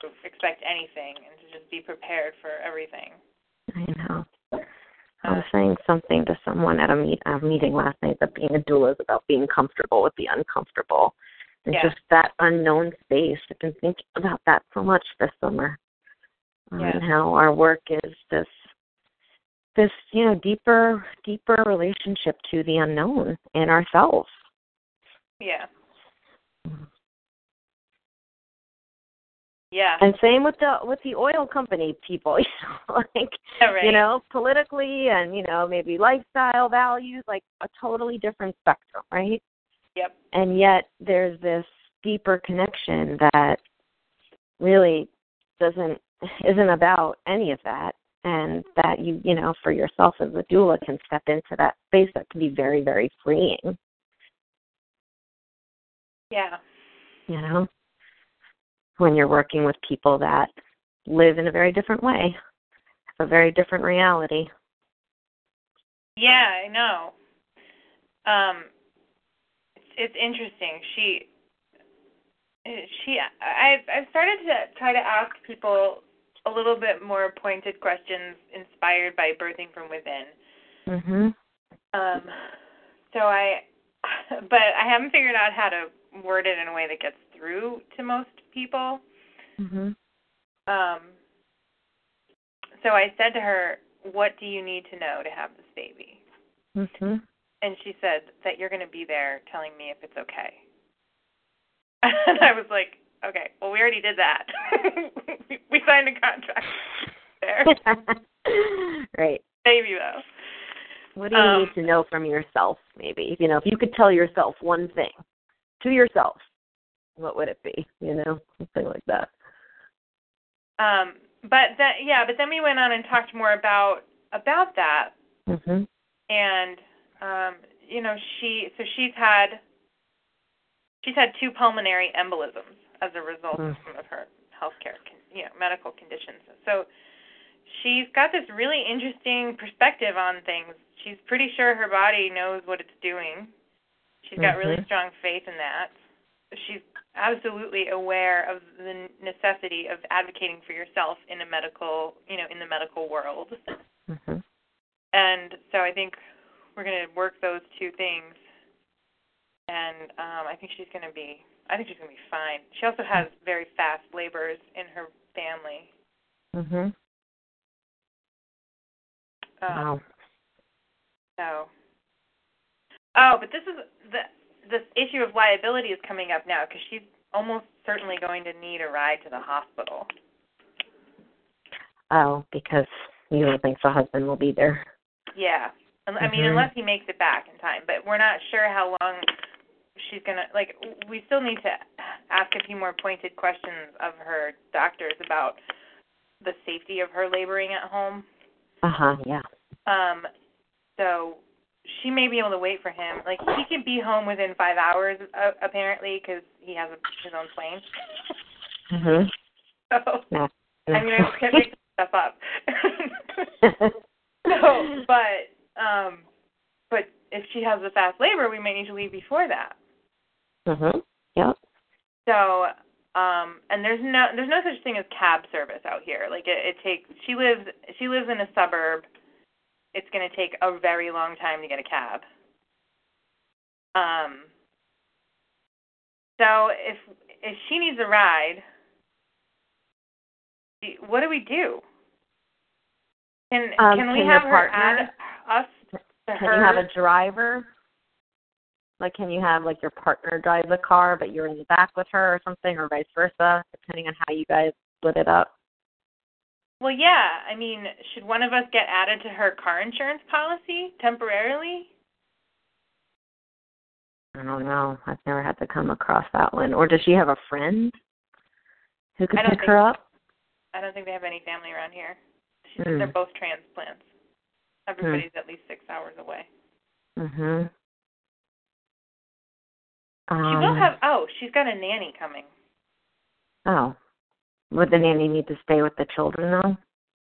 to expect anything and to just be prepared for everything. I know. I was saying something to someone at a meet a meeting last night that being a doula is about being comfortable with the uncomfortable. And Yeah. just that unknown space. I've been thinking about that so much this summer. Um, Yeah. And how our work is this this, you know, deeper deeper relationship to the unknown and ourselves. Yeah. Yeah. And same with the with the oil company people, [LAUGHS] you know, like Yeah, right. you know, politically and you know maybe lifestyle values, like a totally different spectrum, right? Yep. And yet there's this deeper connection that really doesn't [LAUGHS] isn't about any of that, and that you you know for yourself as a doula can step into that space that can be very very freeing, Yeah. you know, when you're working with people that live in a very different way, have a very different reality. Yeah, I know. Um, it's, it's interesting. She, she, I, I've started to try to ask people a little bit more pointed questions inspired by birthing from within. Mhm. Um, so I, [LAUGHS] but I haven't figured out how to word it in a way that gets through to most people. Mhm. Um, so I said to her, "What do you need to know to have this baby?" Mhm. And she said that you're going to be there telling me if it's okay. and [LAUGHS] I was like, okay, well, we already did that. [LAUGHS] we, signed a contract there. [LAUGHS] right. Baby, though. What do you Um, need to know from yourself, maybe? You know, if you could tell yourself one thing to yourself, what would it be? You know, something like that. Um, but then, yeah, but then we went on and talked more about about that, Mhm. and um, you know, she so she's had she's had two pulmonary embolisms as a result of Mm. some of her healthcare, con- you know, medical conditions. So she's got this really interesting perspective on things. She's pretty sure her body knows what it's doing. She's got really Mhm. strong faith in that. she's absolutely aware of the necessity of advocating for yourself in a medical, you know, in the medical world. Mhm. And so I think we're going to work those two things. And um I think she's going to be I think she's going to be fine. She also has very fast labors in her family. Mhm. Um, Wow. So. Oh, but this is the this issue of liability is coming up now because she's almost certainly going to need a ride to the hospital. Oh, because you don't think the husband will be there. Yeah. I mean, Mhm. unless he makes it back in time, but we're not sure how long she's gonna like. We still need to ask a few more pointed questions of her doctors about the safety of her laboring at home. Uh huh. Yeah. Um, so she may be able to wait for him. Like he can be home within five hours, uh, apparently, because he has a, his own plane. Mhm. [LAUGHS] So No. I mean, I can't make stuff up. [LAUGHS] so, but um, but if she has the fast labor, we might need to leave before that. mhm. Yep. So, um, and there's no there's no such thing as cab service out here. Like it, it takes. She lives she lives in a suburb. It's going to take a very long time to get a cab. Um. So if if she needs a ride, what do we do? Can Um, can we can have her partner- add us to Can her? you have a driver? Like, can you have like your partner drive the car, but you're in the back with her or something, or vice versa, depending on how you guys split it up? Well, yeah. I mean, should one of us get added to her car insurance policy temporarily? I don't know. I've never had to come across that one. Or does she have a friend who could pick think her up? I don't think they have any family around here. She's, Hmm. They're both transplants. Everybody's at least six hours away. Mhm. She Um, will have. Oh, she's got a nanny coming. Oh. Would the nanny need to stay with the children though?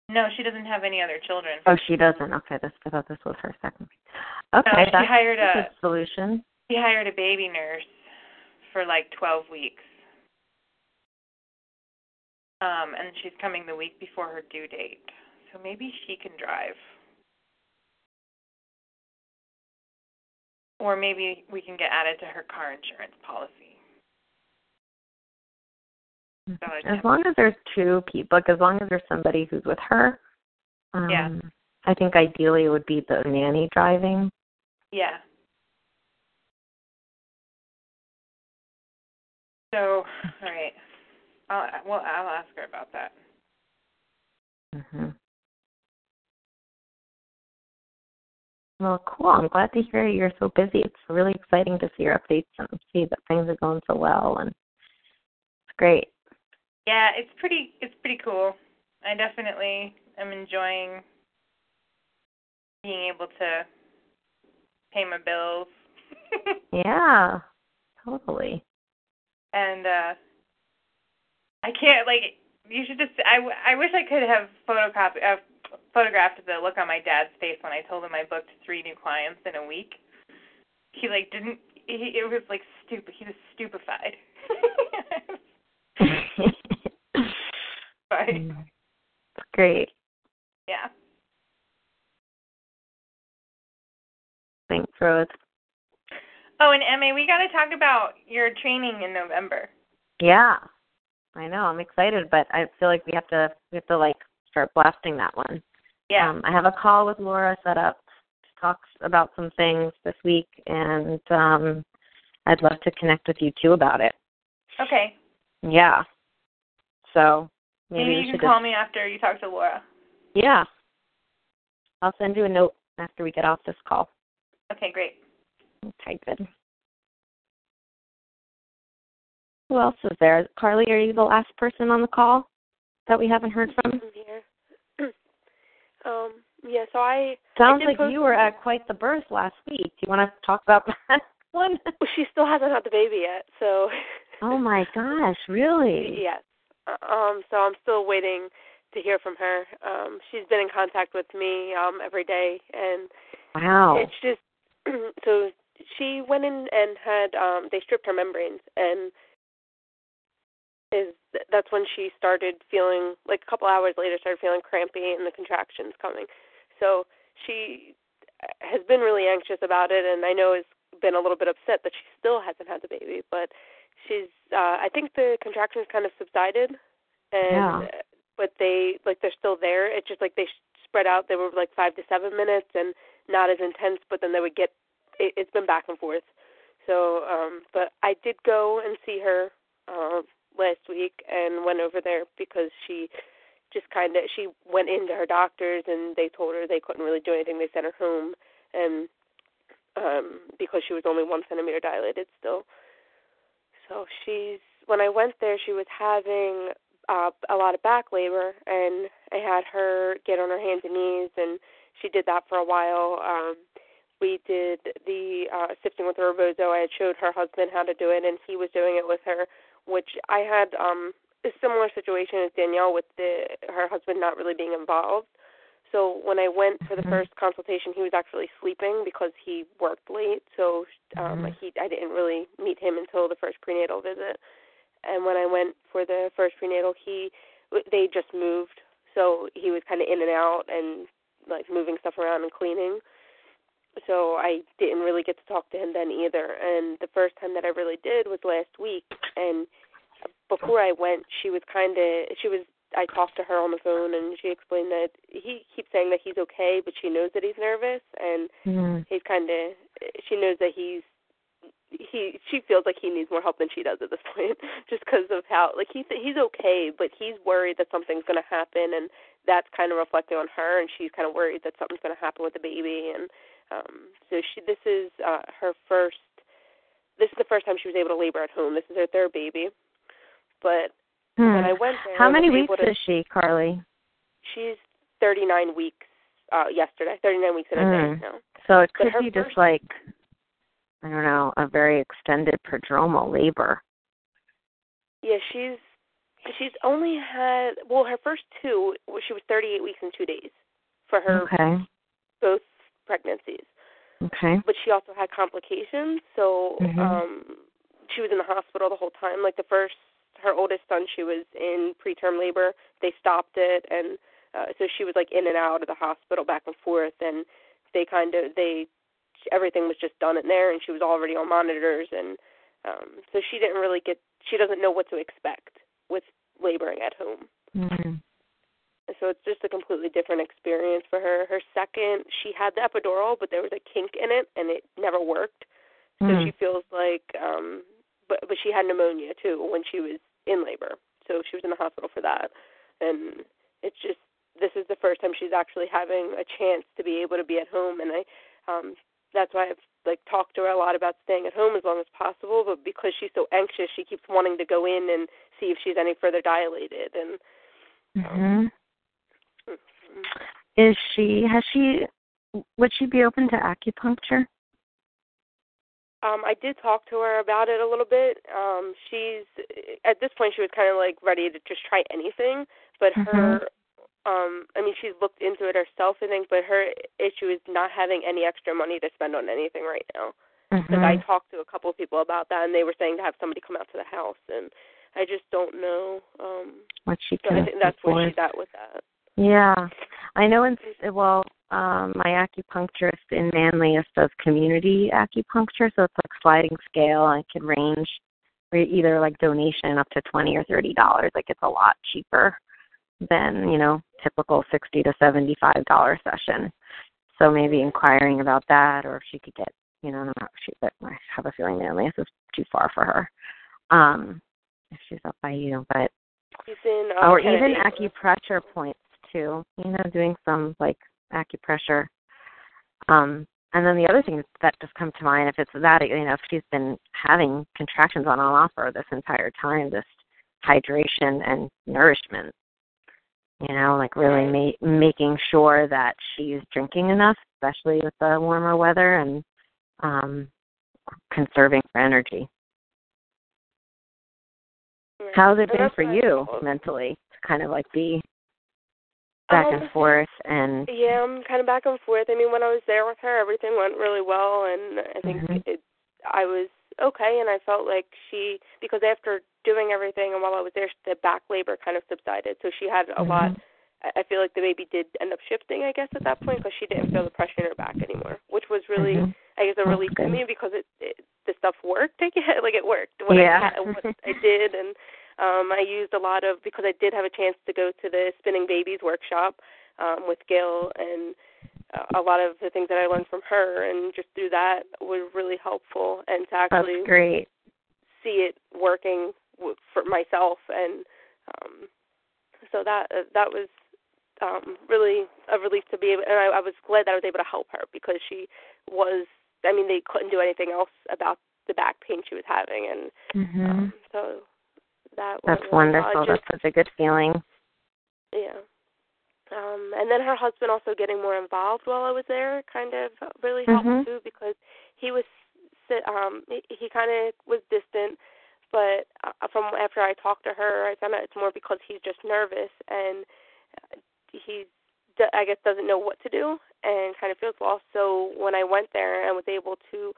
No, she doesn't have any other children. Oh, she doesn't. Okay, this I thought this was her second. Okay, No, she that's hired a good solution. She hired a baby nurse for like 12 weeks. Um, and she's coming the week before her due date. So maybe she can drive. Or maybe we can get added to her car insurance policy. So As long as there's two people, like as long as there's somebody who's with her. Um, Yeah. I think ideally it would be the nanny driving. Yeah. So, all right. I'll, well, I'll ask her about that. hmm Well, cool. I'm glad to hear you're so busy. It's really exciting to see your updates and see that things are going so well, and it's great. Yeah, it's pretty it's pretty cool. I definitely am enjoying being able to pay my bills. [LAUGHS] Yeah, totally. and uh I can't like you should just I I wish I could have photocopy uh, photographed the look on my dad's face when I told him I booked three new clients in a week. He like didn't he it was like stupid he was stupefied. [LAUGHS] [LAUGHS] It's great. yeah. Thanks, Rose. Oh, and Emma, we got to talk about your training in November. Yeah, I know. I'm excited, but I feel like we have to we have to like start blasting that one. Yeah. Um, I have a call with Laura set up to talk about some things this week, and um, I'd love to connect with you too about it. Okay. Yeah. So maybe, Maybe we you can call just, me after you talk to Laura. Yeah. I'll send you a note after we get off this call. Okay, great. Okay, good. Who else is there? Carly, are you the last person on the call that we haven't heard from? I'm here. [CLEARS THROAT] um, yeah, so I Sounds I like post- you were at quite the birth last week. Do you want to talk about [LAUGHS] that one? She still hasn't had the baby yet, so Oh my gosh, really? [LAUGHS] yes. Um, so I'm still waiting to hear from her. Um, she's been in contact with me um every day and Wow. it's just [CLEARS THROAT] so she went went in and had um they stripped her membranes and is that's when she started feeling like a couple hours later started feeling crampy and the contractions coming. So she has been really anxious about it and I know has been a little bit upset that she still hasn't had the baby, but she's uh I think the contractions kind of subsided and Yeah. but they like they're still there. It's just like they spread out. They were like 5 to 7 minutes and not as intense, but then they would get it, it's been back and forth. So, um but I did go and see her um last week and went over there because she just kind of she went into her doctors and they told her they couldn't really do anything. They sent her home and um because she was only one centimeter dilated still. So she's when I went there she was having uh a lot of back labor and I had her get on her hands and knees and she did that for a while. Um we did the uh sifting with the rebozo. I had showed her husband how to do it and he was doing it with her, which I had um a similar situation as Danielle with the her husband not really being involved. So when I went for the Mhm. first consultation, he was actually sleeping because he worked late. So um Mhm. he I didn't really meet him until the first prenatal visit. And when I went for the first prenatal, he they just moved, so he was kind of in and out and like moving stuff around and cleaning. So I didn't really get to talk to him then either. And the first time that I really did was last week. And before I went, she was kind of she was. I talked to her on the phone, and she explained that he keeps saying that he's okay, but she knows that he's nervous, and Mm. he's kind of. She knows that he's. He she feels like he needs more help than she does at this [LAUGHS] point, just because of how like he's he's okay, but he's worried that something's going to happen, and that's kind of reflecting on her, and she's kind of worried that something's going to happen with the baby, and um so she this is uh her first this is the first time she was able to labor at home. This is her third baby. But Hmm. when I went there How many weeks to, is she, Carly? She's 39 weeks uh yesterday, 39 weeks in a day now. So it could be just like I don't know, a very extended prodromal labor. Yeah, she's she's only had well her first two she was 38 weeks and 2 days for her Okay. both pregnancies. Okay. But she also had complications, so Mhm. um she was in the hospital the whole time. Like the first her oldest son she was in preterm labor. They stopped it and uh so she was like in and out of the hospital back and forth and they kind of they everything was just done in there and she was already on monitors and um so she didn't really get she doesn't know what to expect with laboring at home. Mm. And so it's just a completely different experience for her. Her second, she had the epidural, but there was a kink in it, and it never worked. So Mm. she feels like, um, but but she had pneumonia too when she was in labor. So she was in the hospital for that, and it's just this is the first time she's actually having a chance to be able to be at home, and I, um, that's why I've like talked to her a lot about staying at home as long as possible. But because she's so anxious, she keeps wanting to go in and see if she's any further dilated, and Mhm. Is she has she would she be open to acupuncture? Um, I did talk to her about it a little bit. Um, she's at this point she was kind of like ready to just try anything, but her um I mean she's looked into it herself I think, but her issue is not having any extra money to spend on anything right now. Because I Mhm. talked to a couple of people about that and they were saying to have somebody come out to the house and I just don't know. Um What she so I think that's where she's at with that. Yeah. I know in well, um my acupuncturist in Manlius does community acupuncture, so it's like sliding scale and it can range for either like donation up to twenty or thirty dollars. Like it's a lot cheaper than, you know, typical sixty to seventy five dollar session. So maybe inquiring about that or if she could get you know, not she but I have a feeling Manlius is too far for her. Um if she's up by you. But in uh, or Kennedy. even acupressure points too. You know, doing some like acupressure. Um, and then the other thing that just come to mind, if it's that, you know, if she's been having contractions on and off her this entire time, just hydration and nourishment. You know, like really ma- making sure that she's drinking enough, especially with the warmer weather, and um, conserving for energy. How's it been for you mentally to kind of like be back Um, and forth and Yeah, I'm kind of back and forth. I mean, when I was there with her, everything went really well, and I think Mhm. it. I was okay, and I felt like she because after doing everything and while I was there, the back labor kind of subsided, so she had a mm-hmm. lot. I feel like the baby did end up shifting, I guess, at that point because she didn't feel the pressure in her back anymore, which was really, mm-hmm. I guess, a relief to me because it, it the stuff worked. I guess [LAUGHS] like it worked. What yeah. I, what I did, and um I used a lot of because I did have a chance to go to the spinning babies workshop um with Gail and a lot of the things that I learned from her, and just through that was really helpful, and to actually That's great. see it working w- for myself, and um, so that uh, that was um, really a relief to be able. And I, I was glad that I was able to help her because she was. I mean, they couldn't do anything else about the back pain she was having, and mm-hmm. um, so that was that's wonderful. Uh, just, that's such a good feeling. Yeah. Um, and then her husband also getting more involved while I was there kind of really helped mm-hmm. too because he was um he, he kind of was distant but uh, from after I talked to her I found out it's more because he's just nervous and he I guess doesn't know what to do and kind of feels lost so when I went there and was able to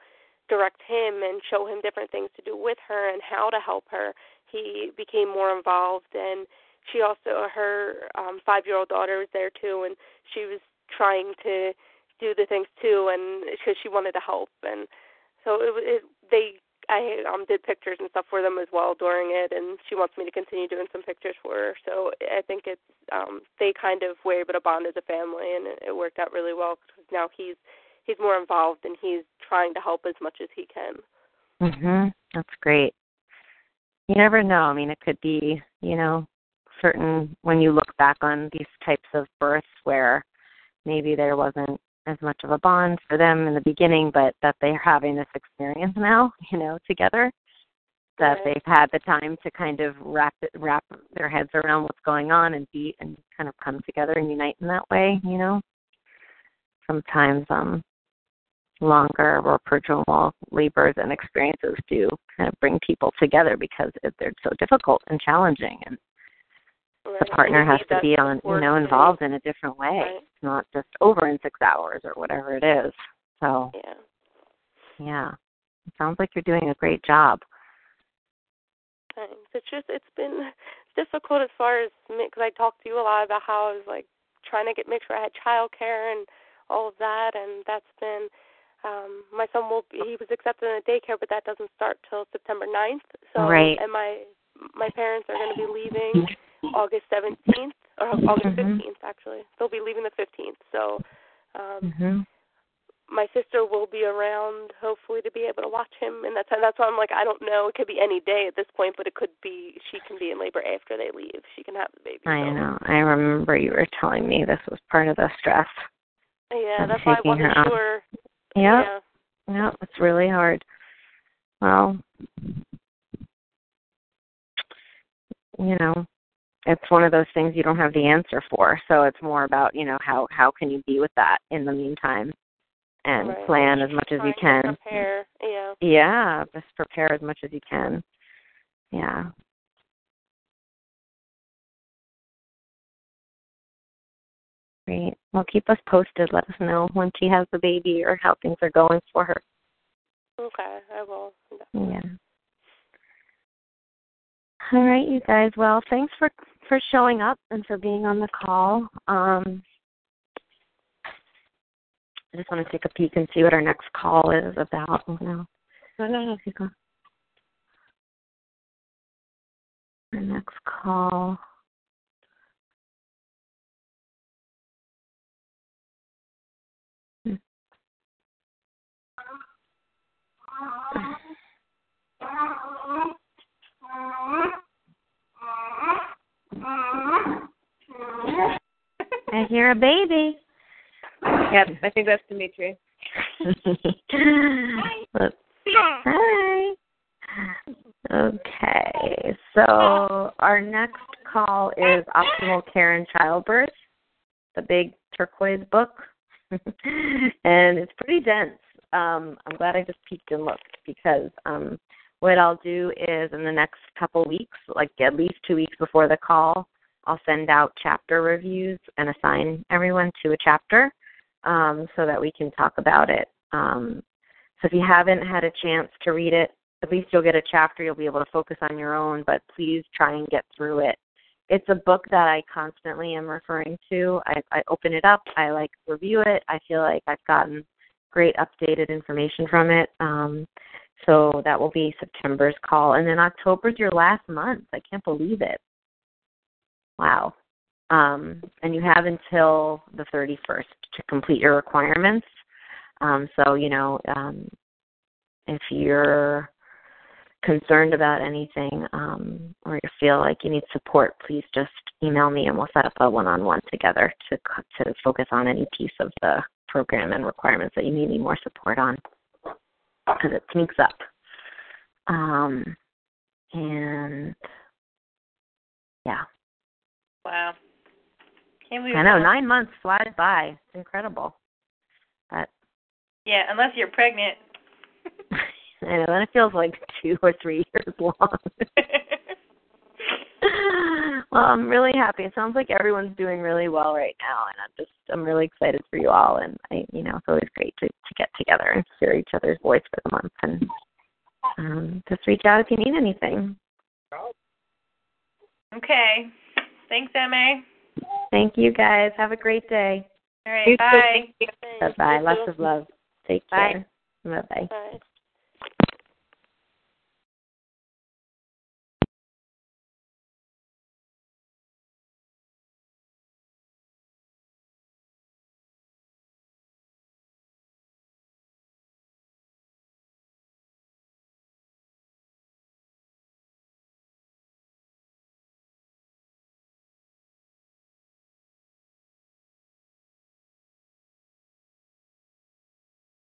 direct him and show him different things to do with her and how to help her he became more involved and she also her um five year old daughter was there too and she was trying to do the things too and because she wanted to help and so it, it they I um did pictures and stuff for them as well during it and she wants me to continue doing some pictures for her so I think it's um they kind of were able to bond as a family and it, it worked out really well because now he's he's more involved and he's trying to help as much as he can. Mhm. That's great. You never know. I mean, it could be, you know, certain when you look back on these types of births where maybe there wasn't as much of a bond for them in the beginning, but that they're having this experience [LAUGHS] now, you know, together. That right. they've had the time to kind of wrap it, wrap their heads around what's going on and be and kind of come together and unite in that way, you know. Sometimes um longer or prodromal labors and experiences do kind of bring people together because they're so difficult and challenging and Right. the partner has to be on you know involved in a different way. Right. it's not just over in six hours or whatever it is. So yeah. yeah. It sounds like you're doing a great job. Thanks. It's just it's been difficult as far as because i talked to you a lot about how i was like trying to get make sure i had child care and all of that and that's been um my son will be he was accepted in a daycare but that doesn't start till september ninth so right. and my my parents are going to be leaving August 17th or August mm-hmm. 15th actually. They'll be leaving the 15th. So um mm-hmm. my sister will be around hopefully to be able to watch him and that's that's why I'm like I don't know it could be any day at this point but it could be she can be in labor after they leave. She can have the baby. I so. know. I remember you were telling me this was part of the stress. Yeah, that's why I wasn't sure. Yep. Yeah. Yeah, it's really hard. Well, you know, it's one of those things you don't have the answer for. So it's more about, you know, how how can you be with that in the meantime and right. plan as much as you can. prepare. Yeah. Yeah, just prepare as much as you can. Yeah. Great. Well, keep us posted. Let us know when she has the baby or how things are going for her. Okay, I will. Definitely. Yeah. All right, you guys. Well, thanks for for showing up and for being on the call. Um, I just want to take a peek and see what our next call is about. Oh, no, no, no, no. Our next call. I hear a baby. Yep, I think that's Dimitri. [LAUGHS] Hi. Okay, so our next call is Optimal Care in Childbirth, the big turquoise book. [LAUGHS] and it's pretty dense. Um, I'm glad I just peeked and looked because um, what I'll do is in the next couple weeks, like at least two weeks before the call, I'll send out chapter reviews and assign everyone to a chapter um, so that we can talk about it. Um, So if you haven't had a chance to read it, at least you'll get a chapter you'll be able to focus on your own, but please try and get through it. It's a book that I constantly am referring to. I, I open it up, I like review it. I feel like I've gotten great updated information from it. Um, so that will be September's call. And then October's your last month. I can't believe it. Wow. Um, and you have until the 31st to complete your requirements. Um, so, you know, um, if you're concerned about anything um, or you feel like you need support, please just email me and we'll set up a one-on-one together to to focus on any piece of the program and requirements that you may need more support on because it sneaks up. Um, and yeah. Wow. Can't believe I know nine months flies by. It's incredible. But yeah, unless you're pregnant. [LAUGHS] I know, then it feels like two or three years long. [LAUGHS] well, I'm really happy. It sounds like everyone's doing really well right now, and I'm just I'm really excited for you all. And I, you know, it's always great to to get together and hear each other's voice for the month. And um, just reach out if you need anything. Okay. Thanks, Ma. Thank you, guys. Have a great day. All right. Bye. Bye bye. Lots of love. Take Bye. care. Bye bye.